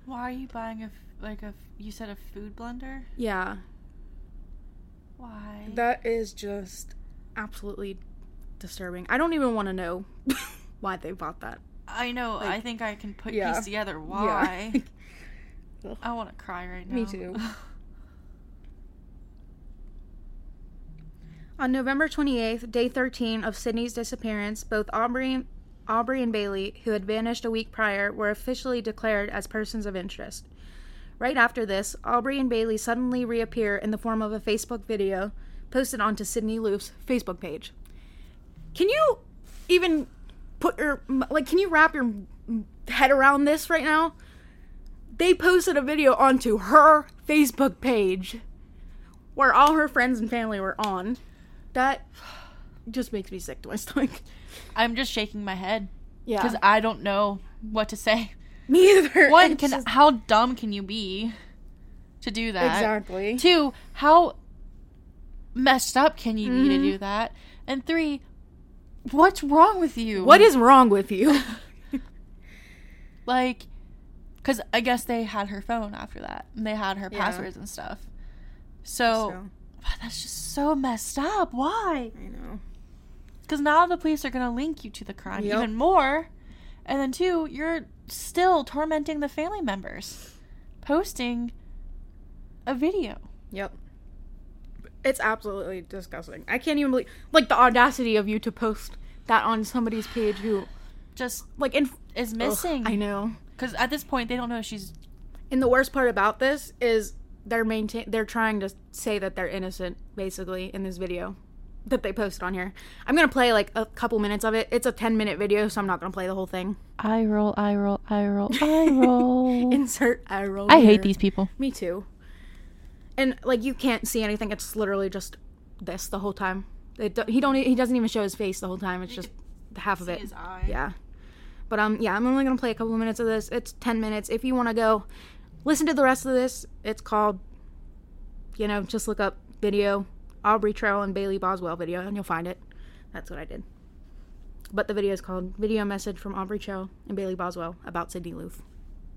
B: Why are you buying a like a You said a food blender.
A: Yeah,
B: Why?
A: that is just absolutely disturbing. I don't even want to know why they bought that.
B: I know. I think I can put
A: Yeah.
B: piece together. Why?
A: Yeah. Ugh.
B: I want to cry right now.
A: Me too. On November 28th, day 13 of Sydney's disappearance, both Aubrey, Aubrey and Bailey, who had vanished a week prior, were officially declared as persons of interest. Right after this, Aubrey and Bailey suddenly reappear in the form of a Facebook video posted onto Sydney Loofe's Facebook page. Can you even put your like can you wrap your head around this right now? They posted a video onto her Facebook page where all her friends and family were on. That just makes me sick to my stomach.
B: I'm just shaking my head
A: Yeah.
B: because I don't know what to say.
A: Me either.
B: One, can
A: just-
B: how dumb can you be to do that?
A: exactly.
B: Two, how messed up can you be to
A: Mhm.
B: do that? And three, what's wrong with you?
A: What is wrong with you?
B: like? Because I guess they had her phone after that, and they had her
A: Yeah.
B: passwords and stuff. So,
A: So,
B: but that's just so messed up. Why?
A: I know.
B: Because now the police are gonna link you to the crime
A: Yep.
B: even more, and then two, you're still tormenting the family members, posting a video.
A: Yep. It's absolutely disgusting. I can't even believe like the audacity of you to post that on somebody's page who
B: Just
A: like in
B: is
A: Ugh,
B: missing.
A: I know.
B: Because at this point, they don't know if she's
A: And the worst part about this is they're maintain they're trying to say that they're innocent basically in this video that they posted on here. I'm gonna play like a couple minutes of it. It's a 10 minute video, so I'm not gonna play the whole thing.
B: I roll, I roll, I roll, I roll.
A: Insert I roll.
B: I
A: here.
B: hate these people.
A: Me too. And like you can't see anything. It's literally just this the whole time. It, do- he don't. e, He doesn't even show his face the whole time. It's just half of it.
B: eye.
A: Yeah. But um, yeah, I'm only gonna play a couple minutes of this. It's ten minutes. If you want to go, listen to the rest of this. It's called, you know, just look up video Aubrey Trail and Bailey Boswell video, and you'll find it. That's what I did. But the video is called "Video Message from Aubrey Trail and Bailey Boswell about Sydney Loofe."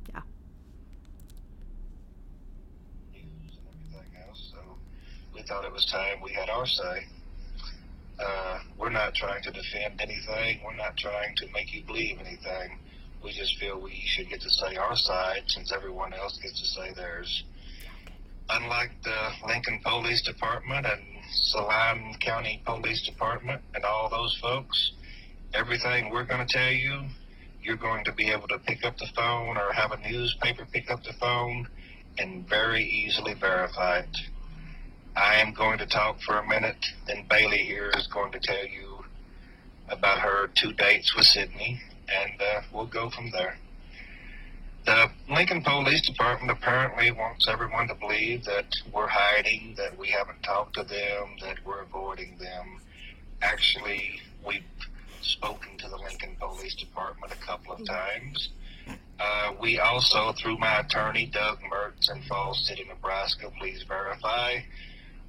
A: Yeah.
C: we thought it was time we had our say. Uh, we're not trying to defend anything. We're not trying to make you believe anything. We just feel we should get to say our side since everyone else gets to say theirs. Unlike the Lincoln Police Department and Saline County Police Department and all those folks, everything we're going to tell you, you're going to be able to pick up the phone or have a newspaper pick up the phone and very easily verify it. I am going to talk for a minute, then Bailey here is going to tell you about her two dates with Sydney, and uh, we'll go from there. The Lincoln Police Department apparently wants everyone to believe that we're hiding, that we haven't talked to them, that we're avoiding them. Actually, we've spoken to the Lincoln Police Department a couple of times. Uh, we also, through my attorney, Doug Mertz in Falls City, Nebraska, please verify,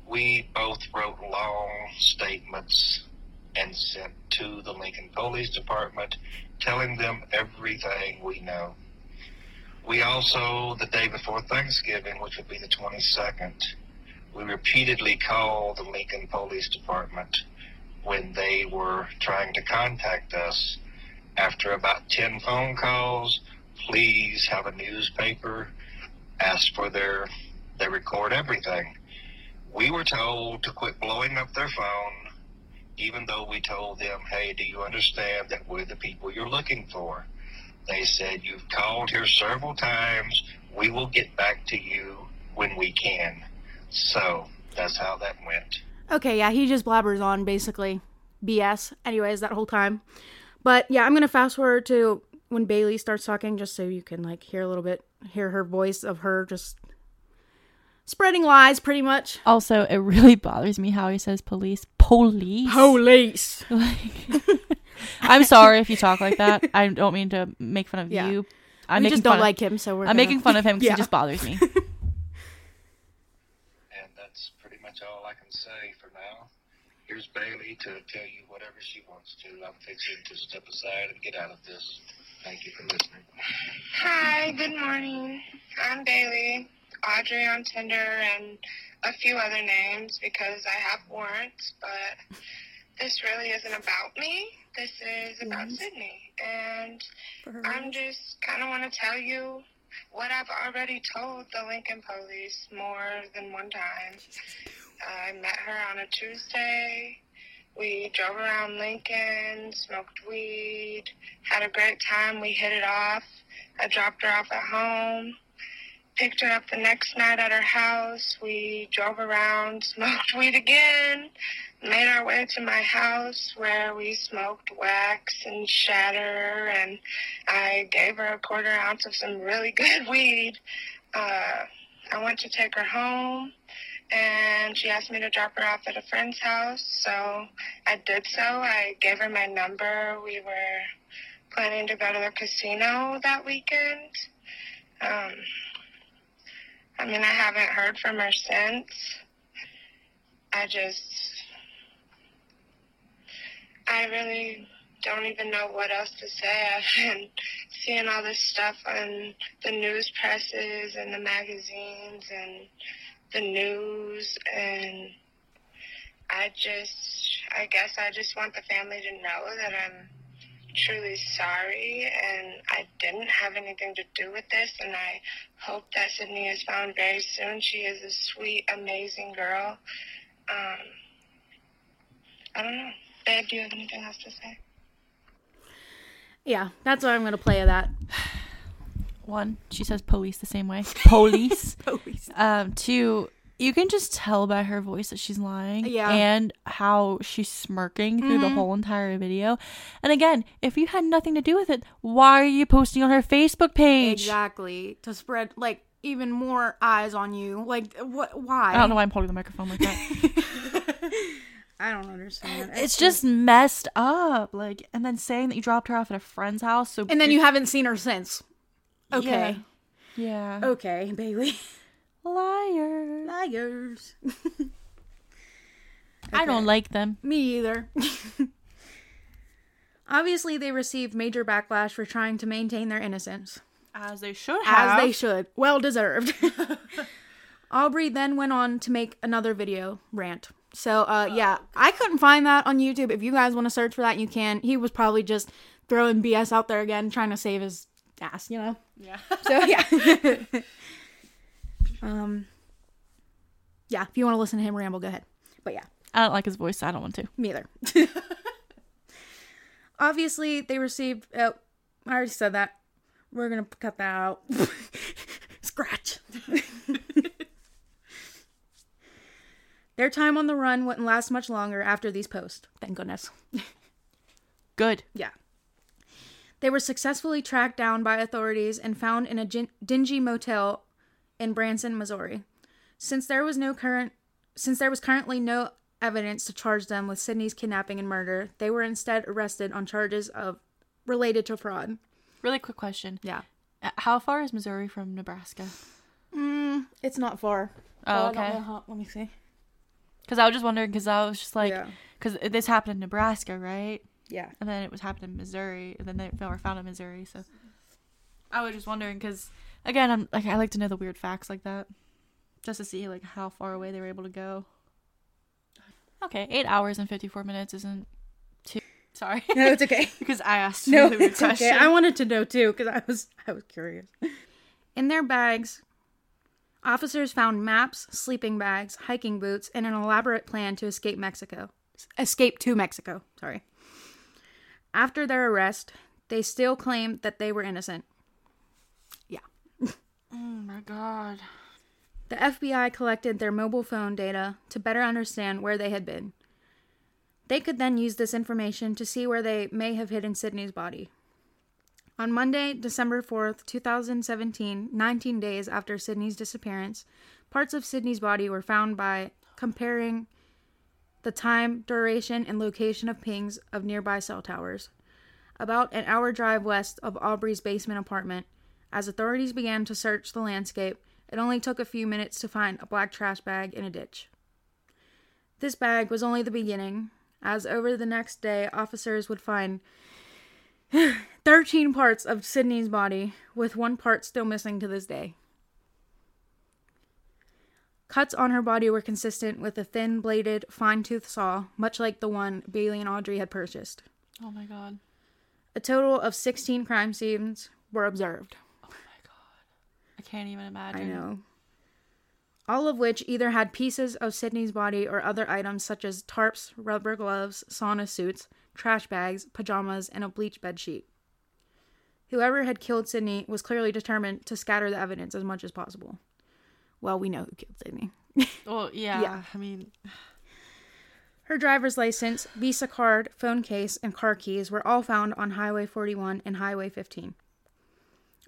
C: we both wrote long statements and sent to the Lincoln Police Department telling them everything we know. We also, the day before Thanksgiving, which would be the 22nd, we repeatedly called the Lincoln Police Department when they were trying to contact us. After about 10 phone calls, please have a newspaper, ask for their, they record everything. We were told to quit blowing up their phone, even though we told them, hey, do you understand that we're the people you're looking for? They said, you've called here several times. We will get back to you when we can. So that's how that went.
A: Okay, yeah, he just blabbers on basically BS. Anyways, that whole time. But yeah, I'm gonna fast forward to when Bailey starts talking, just so you can like hear a little bit, hear her voice of her just spreading lies, pretty much.
B: Also, it really bothers me how he says police. Police.
A: Police.
B: Like, I'm sorry if you talk like that. I don't mean to make fun of
A: Yeah.
B: you. I'm
A: we just don't
B: fun of-
A: like him, so we're.
B: I'm
A: gonna-
B: making fun of him because
A: Yeah.
B: he just bothers me.
C: And that's pretty much all I can say for now. Here's Bailey to tell you whatever she wants to. I'm fixing to step aside and get out of this. Thank you for listening.
D: Hi, good morning. I'm Bailey, Audrey on Tinder, and a few other names because I have warrants, but this really isn't about me. This is about mm-hmm. Sydney. And I'm just kind of want to tell you what I've already told the Lincoln police more than one time. I met her on a Tuesday. We drove around Lincoln, smoked weed, had a great time. We hit it off. I dropped her off at home, picked her up the next night at her house. We drove around, smoked weed again, made our way to my house where we smoked wax and shatter, and I gave her a quarter ounce of some really good weed. Uh, I went to take her home. And she asked me to drop her off at a friend's house, so I did so. I gave her my number. We were planning to go to the casino that weekend. Um, I mean, I haven't heard from her since. I just, I really don't even know what else to say. I've been seeing all this stuff on the news presses and the magazines and the news, and I just, I guess I just want the family to know that I'm truly sorry and I didn't have anything to do with this and I hope that Sydney is found very soon. She is a sweet, amazing girl. Um, I don't know. Babe, do you have anything else to say?
A: Yeah, that's why I'm gonna play of that.
B: One, she says police the same way. Police.
A: Police.
B: um, two, you can just tell by her voice that she's lying.
A: Yeah.
B: And how she's smirking through the
A: Mhm.
B: whole entire video. And again, if you had nothing to do with it, why are you posting on her Facebook page?
A: Exactly to spread like even more eyes on you. Like what? Why?
B: I don't know why I'm holding the microphone like that.
A: I don't understand.
B: it's just messed up. Like, and then saying that you dropped her off at a friend's house. So
A: And then you haven't seen her since. Okay.
B: Yeah.
A: Okay, Bailey.
B: Liar.
A: Liars.
B: I don't like them.
A: Me either. Obviously, they received major backlash for trying to maintain their innocence.
B: As they should have.
A: As they should. Well deserved. Aubrey then went on to make another video rant. So, uh, yeah, I couldn't find that on YouTube. If you guys want to search for that, you can. He was probably just throwing BS out there again, trying to save his ass, you know?
B: Yeah.
A: So, yeah. Um, yeah, if you want to listen to him ramble, go ahead. But yeah.
B: I don't like his voice. So I don't want to.
A: Me either. Obviously, they received. Oh, I already said that. We're gonna cut that out. Scratch. Their time on the run wouldn't last much longer after these posts. Thank goodness.
B: Good.
A: Yeah. They were successfully tracked down by authorities and found in a gin- dingy motel in Branson, Missouri. Since there was no current since there was currently no evidence to charge them with Sydney's kidnapping and murder, they were instead arrested on charges of related to fraud.
B: Really quick question.
A: Yeah.
B: Uh, How far is Missouri from Nebraska?
A: Mm, it's not far.
B: Oh, okay.
A: how- let me see.
B: Because I was just wondering, because I was just like,
A: yeah.
B: because this happened in Nebraska, right?
A: Yeah.
B: And then it was happened in Missouri, and then they they were found in Missouri. So I was just wondering, because again, I'm like, I like to know the weird facts like that, just to see like how far away they were able to go. Okay, eight hours and fifty four minutes isn't too. Sorry,
A: No, it's okay.
B: because I asked you
A: No,
B: the weird
A: it's okay. I wanted to know too because I was I was curious. In their bags, officers found maps, sleeping bags, hiking boots, and an elaborate plan to escape Mexico. Escape to Mexico. Sorry. After their arrest, they still claimed that they were innocent.
B: Oh my god.
A: The FBI collected their mobile phone data to better understand where they had been. They could then use this information to see where they may have hidden Sydney's body. On Monday, December 4th, 2017, 19 days after Sydney's disappearance, parts of Sydney's body were found by comparing the time, duration, and location of pings of nearby cell towers. About an hour drive west of Aubrey's basement apartment, as authorities began to search the landscape, it only took a few minutes to find a black trash bag in a ditch. This bag was only the beginning, as over the next day, officers would find 13 parts of Sydney's body, with one part still missing to this day. Cuts on her body were consistent with a thin bladed, fine toothed saw, much like the one Bailey and Aubrey had purchased.
B: Oh my god.
A: A total of 16 crime scenes were observed.
B: I can't even imagine.
A: I know. All of which either had pieces of Sydney's body or other items such as tarps, rubber gloves, sauna suits, trash bags, pajamas, and a bleach bed sheet. Whoever had killed Sydney was clearly determined to scatter the evidence as much as possible. Well, we know who killed Sydney.
B: Well, yeah.
A: Yeah.
B: I mean,
A: Her driver's license, Visa card, phone case, and car keys were all found on Highway 41 and Highway 15.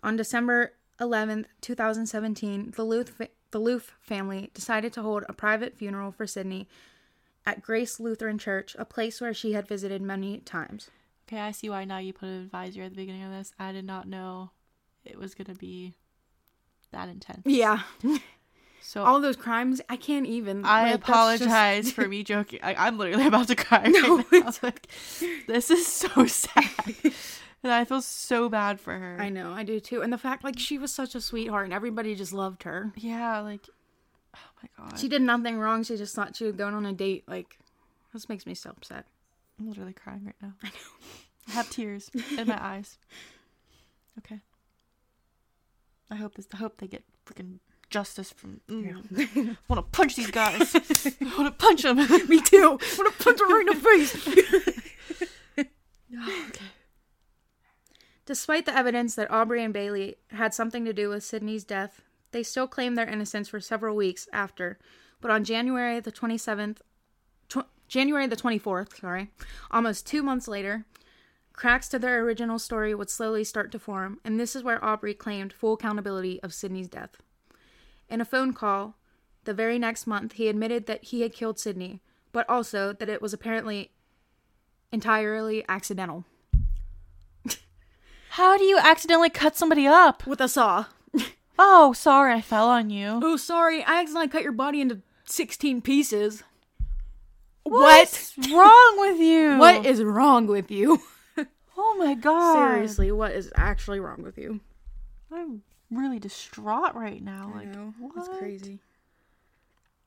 A: On December 11th, 2017, the Loofe, fa- the Loofe family decided to hold a private funeral for Sydney at Grace Lutheran Church, a place where she had visited many times.
B: okay, I see why now you put an advisor at the beginning of this. I did not know it was gonna be that intense.
A: Yeah.
B: So
A: All those crimes, I can't even.
B: I
A: like,
B: apologize
A: just-
B: for me joking. I, I'm literally about to cry
A: No,
B: right. Like, this is so sad, and I feel so bad for her.
A: I know, I do too. And the fact, like, she was such a sweetheart and everybody just loved her.
B: Yeah, like, oh my god,
A: She did nothing wrong. She just thought she was going on a date. Like, this makes me so upset.
B: I'm literally crying right now. I know. I have tears in my eyes. Okay. I hope this. I hope they get freaking justice from. Mm. I want to punch these guys. I want to punch them.
A: Me too. I'm gonna punch her right in the face.
B: okay.
A: Despite the evidence that Aubrey and Bailey had something to do with Sydney's death, they still claimed their innocence for several weeks after. But on January the 27th, tw- January the 24th, sorry, almost two months later, cracks to their original story would slowly start to form, and this is where Aubrey claimed full accountability of Sydney's death. In a phone call, the very next month, he admitted that he had killed Sydney, but also that it was apparently entirely accidental.
B: How do you accidentally cut somebody up?
A: With a saw.
B: Oh, sorry, I fell on you.
A: Oh, sorry, I accidentally cut your body into 16 pieces.
B: What's wrong with you?
A: What is wrong with you?
B: Oh my god.
A: Seriously, what is actually wrong with you?
B: I'm really distraught right now. Like, what?
A: That's crazy.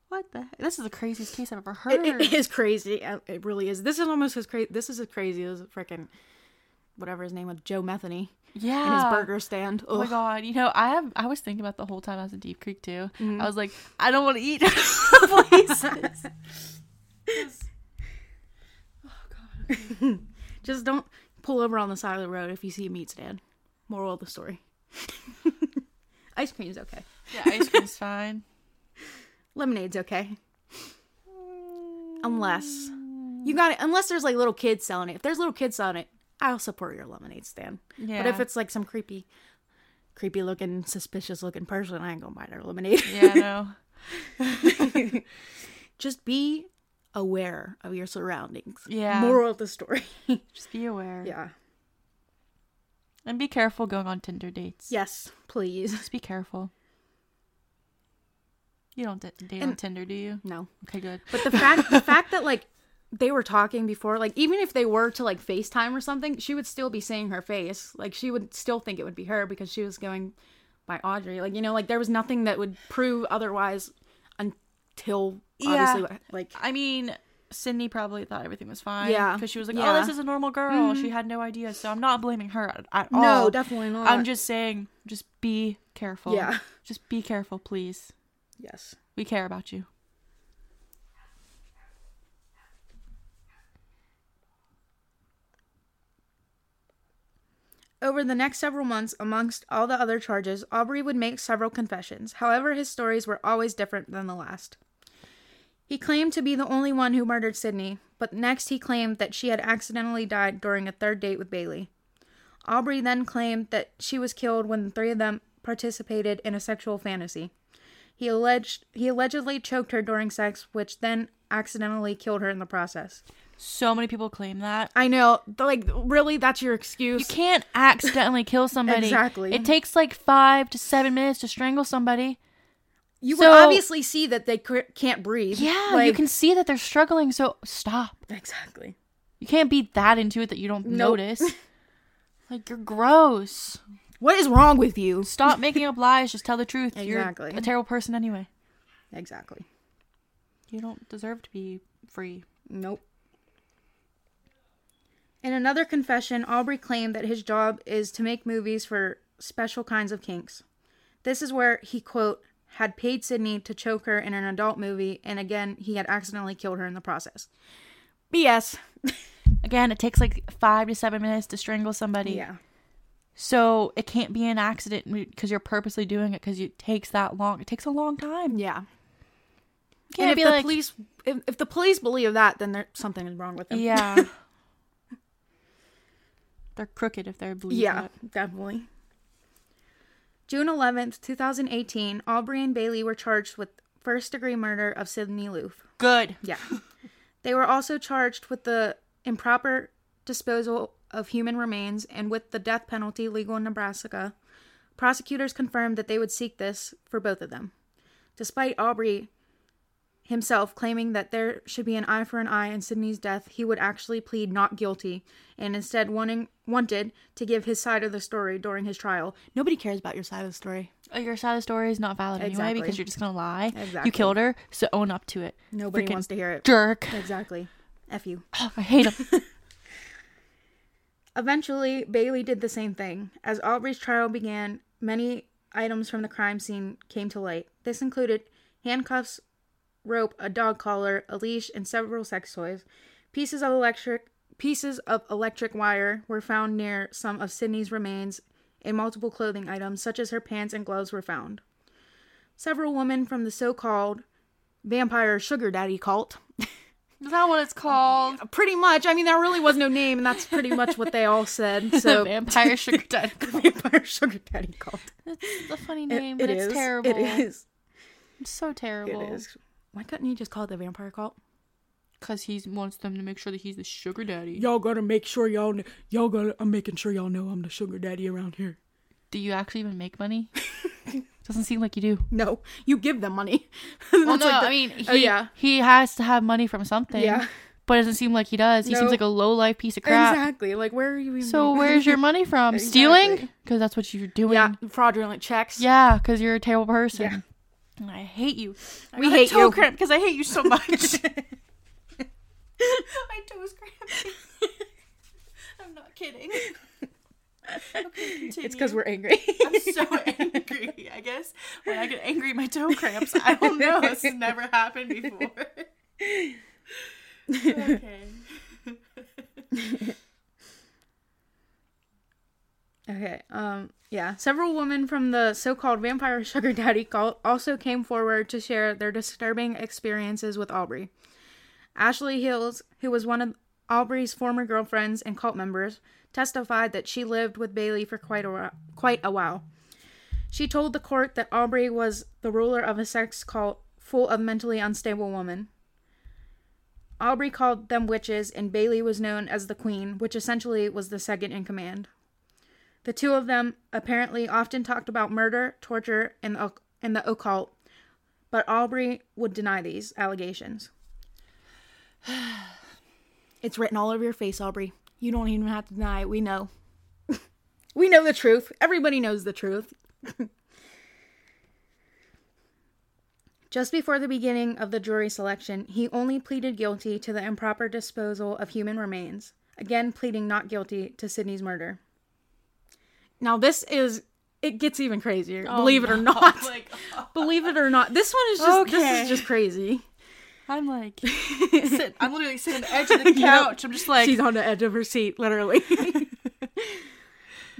B: What the heck? This is the craziest case I've ever heard.
A: It, it is crazy. It really is. This is almost as crazy. This is as crazy as freaking whatever his name was, Joe Metheny,
B: yeah.
A: and his burger stand.
B: Oh my god! You know, I have. I was thinking about the whole time I was in Deep Creek too.
A: Mm-hmm.
B: I was like, I don't want to eat places.
A: Just, oh god. Just don't pull over on the side of the road if you see a meat stand. Moral of the story. Ice cream's okay.
B: yeah, ice cream's fine.
A: Lemonade's okay. Unless you got it. Unless there's like little kids selling it. If there's little kids selling it, I'll support your lemonade stand.
B: Yeah.
A: But if it's like some creepy, creepy looking, suspicious looking person, I ain't gonna buy their lemonade.
B: yeah, no.
A: Just be aware of your surroundings.
B: Yeah.
A: Moral of the story.
B: Just be aware.
A: yeah.
B: And be careful going on Tinder dates.
A: Yes, please.
B: Just be careful. You don't d- date on
A: And-
B: Tinder, do you?
A: No.
B: Okay, good.
A: But the fact the fact that like they were talking before, like even if they were to like FaceTime or something, she would still be seeing her face. Like she would still think it would be her because she was going by Audrey. Like, you know, like there was nothing that would prove otherwise until
B: Yeah.
A: obviously like
B: I mean, Sydney probably thought everything was fine.
A: Yeah.
B: Because she was like, oh,
A: Yeah.
B: oh, this is a normal girl. Mm-hmm. She had no idea. So I'm not blaming her at, at all.
A: No, definitely not.
B: I'm just saying, just be careful.
A: Yeah.
B: Just be careful, please.
A: Yes.
B: We care about you.
A: Over the next several months, amongst all the other charges, Aubrey would make several confessions. However, his stories were always different than the last. He claimed to be the only one who murdered Sydney, but next he claimed that she had accidentally died during a third date with Bailey. Aubrey then claimed that she was killed when the three of them participated in a sexual fantasy. He alleged he allegedly choked her during sex, which then accidentally killed her in the process.
B: So many people claim that.
A: I know, like really, that's your excuse.
B: You can't accidentally kill somebody.
A: Exactly.
B: It takes like five to seven minutes to strangle somebody.
A: You
B: So-
A: would obviously see that they can't breathe.
B: Yeah, you can see that they're struggling. So stop.
A: exactly.
B: You can't be that into it that you don't
A: Nope.
B: notice. Like you're gross.
A: What is wrong with you?
B: Stop making up lies. Just tell the truth.
A: Exactly.
B: You're a terrible person anyway.
A: Exactly.
B: You don't deserve to be free.
A: Nope. In another confession, Aubrey claimed that his job is to make movies for special kinds of kinks. This is where he, quote, had paid Sydney to choke her in an adult movie, and again, he had accidentally killed her in the process. BS.
B: Again, it takes like five to seven minutes to strangle somebody.
A: Yeah.
B: So it can't be an accident because you're purposely doing it because it takes that long. It takes a long time.
A: Yeah.
B: Can't
A: and if
B: be
A: the
B: like,
A: police, if, if the police believe that, then there something is wrong with them.
B: yeah. they're crooked if they're believe
A: Yeah, definitely. June 11th, 2018, Aubrey and Bailey were charged with first degree murder of Sydney Loofe.
B: Good.
A: Yeah. they were also charged with the improper disposal of human remains and with the death penalty legal in Nebraska. Prosecutors confirmed that they would seek this for both of them. Despite Aubrey himself claiming that there should be an eye for an eye in Sydney's death, he would actually plead not guilty and instead wanting wanted to give his side of the story during his trial. Nobody cares about your side of the story.
B: Uh, Your side of the story is not valid anyway because you're just gonna lie.
A: Exactly.
B: You killed her, so own up to it.
A: Nobody
B: Freaking
A: wants to hear it.
B: Jerk.
A: Exactly. F you.
B: Oh, I hate him.
A: Eventually, Bailey did the same thing. As Aubrey's trial began, many items from the crime scene came to light. This included handcuffs, rope, a dog collar, a leash, and several sex toys. Pieces of electric pieces of electric wire were found near some of Sydney's remains, and multiple clothing items such as her pants and gloves were found. Several women from the so-called vampire sugar daddy cult
B: Is that what it's called?
A: pretty much i mean there really was no name and that's pretty much what they all said so
B: Vampire sugar daddy.
A: vampire sugar daddy cult
B: It's a funny name,
A: it
B: but it's
A: is.
B: terrible.
A: it is
B: It's so terrible.
A: is why couldn't you just call it the vampire cult
B: Because he wants them to make sure that he's the sugar daddy.
E: Y'all gotta make sure y'all kn- y'all gotta. I'm making sure y'all know I'm the sugar daddy around here.
B: Do you actually even make money? Doesn't seem like you do.
A: no you give them money
B: Well, no,
A: like the-
B: I mean, oh, he,
A: oh yeah
B: he has to have money from something.
A: Yeah.
B: But it doesn't seem like he does. He
A: No.
B: seems like a low life piece of crap.
A: exactly like where are you even
B: So where's your money from? Stealing? Because that's what you're doing.
A: yeah fraudulent checks
B: Yeah, because you're a terrible person.
A: Yeah.
B: And I hate you. I
A: We hate
B: toe
A: you.
B: cramp because I hate you so much. My toes cramping. I'm not kidding. Okay,
A: it's because we're angry
B: I'm so angry. I guess when I get angry, my toe cramps. I don't know. This has never happened before. okay.
A: Okay. Um. Yeah. Several women from the so-called vampire sugar daddy cult also came forward to share their disturbing experiences with Aubrey. Ashley Hills, who was one of Aubrey's former girlfriends and cult members, testified that she lived with Bailey for quite a, quite a while. She told the court that Aubrey was the ruler of a sex cult full of mentally unstable women. Aubrey called them witches, and Bailey was known as the Queen, which essentially was the second in command. The two of them apparently often talked about murder, torture, and, the- and the occult, but Aubrey would deny these allegations. it's written all over your face, Aubrey. You don't even have to deny it. We know. we know the truth. Everybody knows the truth. Just before the beginning of the jury selection, he only pleaded guilty to the improper disposal of human remains, again pleading not guilty to Sydney's murder. Now, this is. It gets even crazier. Oh, believe it or not. Oh believe it or not. This one is just. This is just crazy.
B: I'm like, sit, I'm literally sitting on the edge of the couch. I'm just like,
A: She's on the edge of her seat, literally.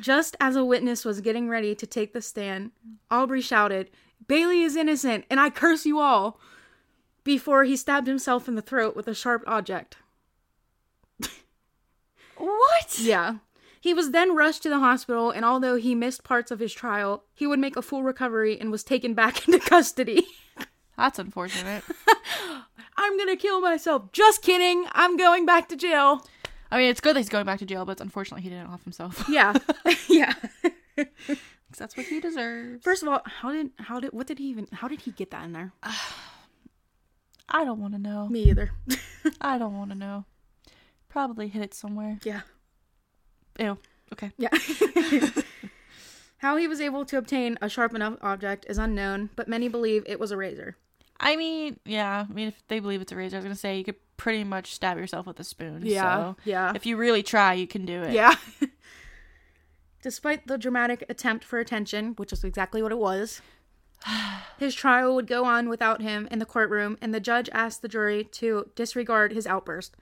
A: Just as a witness was getting ready to take the stand, Aubrey shouted, Bailey is innocent, and I curse you all, before he stabbed himself in the throat with a sharp object.
B: what?
A: Yeah. He was then rushed to the hospital, and although he missed parts of his trial, he would make a full recovery and was taken back into custody.
B: That's unfortunate.
A: I'm gonna kill myself. Just kidding. I'm going back to jail.
B: I mean, it's good that he's going back to jail, but unfortunately, he didn't off himself.
A: Yeah. yeah.
B: that's what he deserves.
A: First of all, how did how did what did he even how did he get that in there?
B: I don't want to know.
A: Me either.
B: I don't want to know. Probably hit it somewhere.
A: yeah.
B: Ew. Okay.
A: Yeah. how he was able to obtain a sharp enough object is unknown, but many believe it was a razor.
B: I mean, yeah. I mean, if they believe it's a razor, I was gonna say you could pretty much stab yourself with a spoon.
A: Yeah,
B: So
A: yeah.
B: If you really try, you can do it.
A: Yeah. Despite the dramatic attempt for attention, which is exactly what it was, his trial would go on without him in the courtroom, and the judge asked the jury to disregard his outburst.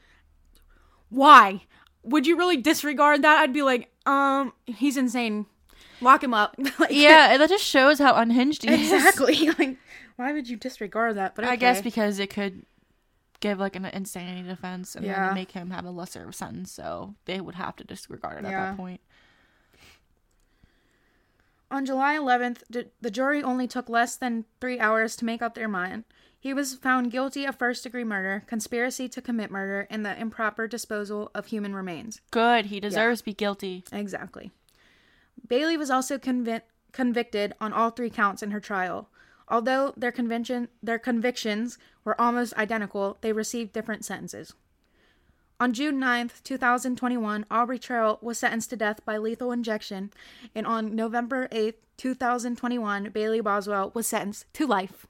A: Why? Would you really disregard that? I'd be like, um, he's insane. Lock him up. Like,
B: Yeah, that just shows how unhinged he is.
A: exactly. Like, why would you disregard that? But
B: I guess because it could give like an insanity defense and
A: Yeah.
B: then make him have a lesser sentence, so they would have to disregard it at that point.
A: On July 11th, d- the jury only took less than three hours to make up their mind. He was found guilty of first degree murder, conspiracy to commit murder, and the improper disposal of human remains.
B: Good, he deserves to be guilty.
A: Exactly. Bailey was also convi- convicted on all three counts in her trial. Although their convention their convictions were almost identical, they received different sentences. On June 9th, 2021, Aubrey Trail was sentenced to death by lethal injection, and on November 8th, 2021, Bailey Boswell was sentenced to life.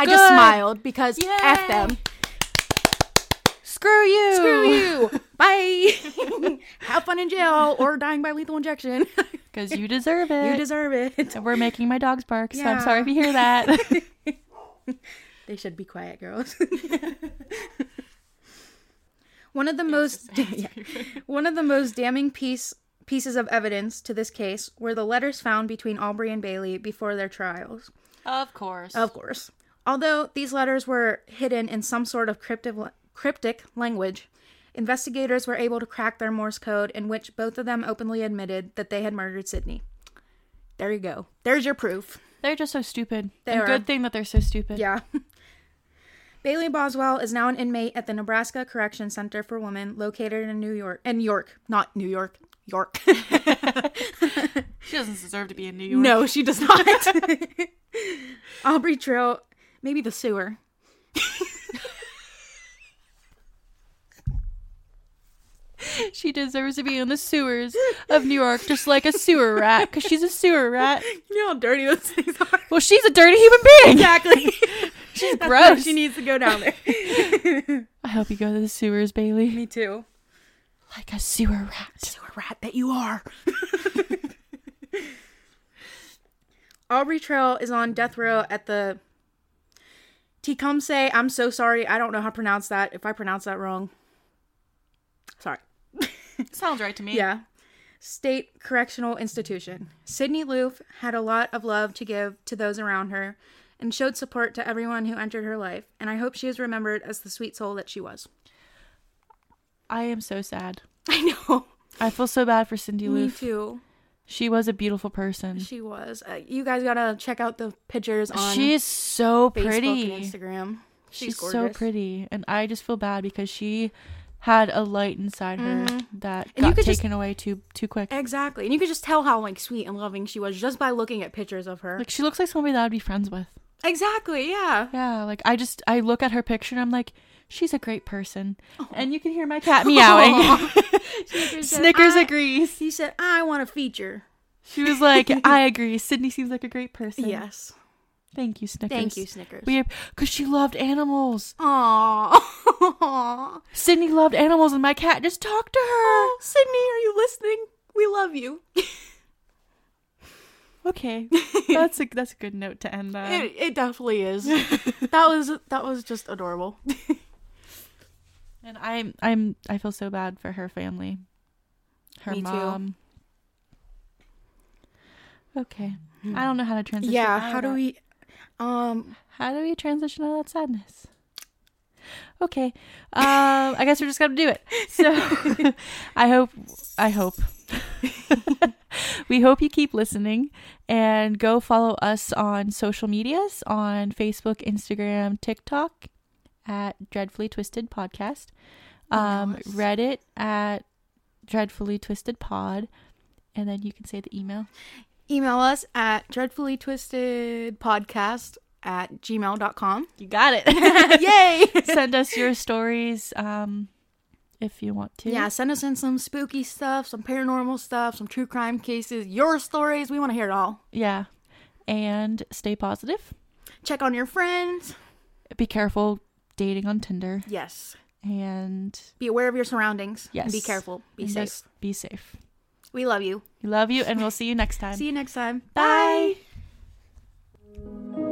A: I just smiled because F them.
B: Screw you!
A: Screw you. Bye. Have fun in jail or dying by lethal injection.
B: Because you deserve it.
A: you deserve it.
B: And we're making my dogs bark, so I'm sorry if you hear that.
A: They should be quiet, girls. one of the most yeah. one of the most damning piece pieces of evidence to this case were the letters found between Aubrey and Bailey before their trials.
B: of course.
A: Of course. Although these letters were hidden in some sort of cryptic, cryptic language, investigators were able to crack their Morse code in which both of them openly admitted that they had murdered Sydney. There you go. There's your proof.
B: They're just so stupid.
A: They
B: and
A: are.
B: good thing that they're so stupid.
A: Yeah. Bailey Boswell is now an inmate at the Nebraska Correction Center for Women located in New York. In York, not New York. York.
B: She doesn't deserve to be in New York.
A: no, she does not. Aubrey Trail, maybe the sewer.
B: She deserves to be in the sewers of New York, just like a sewer rat, because she's a sewer rat.
A: You know how dirty those things are.
B: Well, she's a dirty human being.
A: Exactly.
B: She's
A: That's
B: gross.
A: She needs to go down there.
B: I hope you go to the sewers, Bailey.
A: Me too.
B: Like a sewer rat.
A: Sewer rat that you are. Aubrey Trail is on death row at the Tecumseh. I'm so sorry. I don't know how to pronounce that. If I pronounce that wrong, sorry.
B: Sounds right to me.
A: Yeah. State Correctional Institution. Sydney Loofe had a lot of love to give to those around her and showed support to everyone who entered her life, and I hope she is remembered as the sweet soul that she was.
B: I am so sad.
A: I know.
B: I feel so bad for Cindy
A: Loofe.
B: Me
A: too.
B: She was a beautiful person.
A: She was. Uh, you guys gotta check out the pictures on
B: She is so
A: Facebook
B: pretty.
A: and Instagram. She's,
B: She's, so pretty, and I just feel bad because she had a light inside her that
A: Mm-hmm. And you
B: got
A: could just-
B: taken away too too quick.
A: Exactly, and you could just tell how like sweet and loving she was just by looking at pictures of her.
B: Like she looks like somebody that I'd be friends with.
A: exactly, yeah.
B: Yeah, like I just I look at her picture and I'm like, she's a great person, and you can hear my cat meowing.
A: Snickers,
B: Snickers
A: "I-"
B: agrees.
A: He said, "I want a feature."
B: She was like, I agree. Sydney seems like a great person.
A: Yes.
B: Thank you, Snickers.
A: Thank you, Snickers.
B: We because she loved animals.
A: Aww.
B: Sydney loved animals, and my cat just talked to her.
A: Sydney, are you listening? We love you.
B: Okay, that's a that's a good note to end on.
A: It, it definitely is. that was that was just adorable.
B: And I'm I'm I feel so bad for her family. Her
A: Me too.
B: mom. Okay. I don't know how to transition.
A: yeah. How do
B: that.
A: we? Um.
B: How do we transition out of that sadness? Okay. Um I guess we're just gonna do it. So I hope I hope we hope you keep listening and go follow us on social medias on Facebook, Instagram, TikTok at Dreadfully Twisted Podcast. Um,
A: Nice.
B: Reddit at Dreadfully Twisted Pod. And then you can say the email.
A: Email us at dreadfully twisted podcast at gmail.com.
B: You got it.
A: Yay!
B: Send us your stories um, if you want to.
A: yeah, send us in some spooky stuff, some paranormal stuff, some true crime cases, your stories. We want to hear it all.
B: Yeah. And stay positive.
A: Check on your friends.
B: Be careful dating on Tinder.
A: Yes.
B: And
A: be aware of your surroundings.
B: Yes.
A: Be careful. Be
B: and
A: safe.
B: Be safe.
A: We love you.
B: We love you, and we'll see you next time.
A: see you next time. Bye.
B: Bye.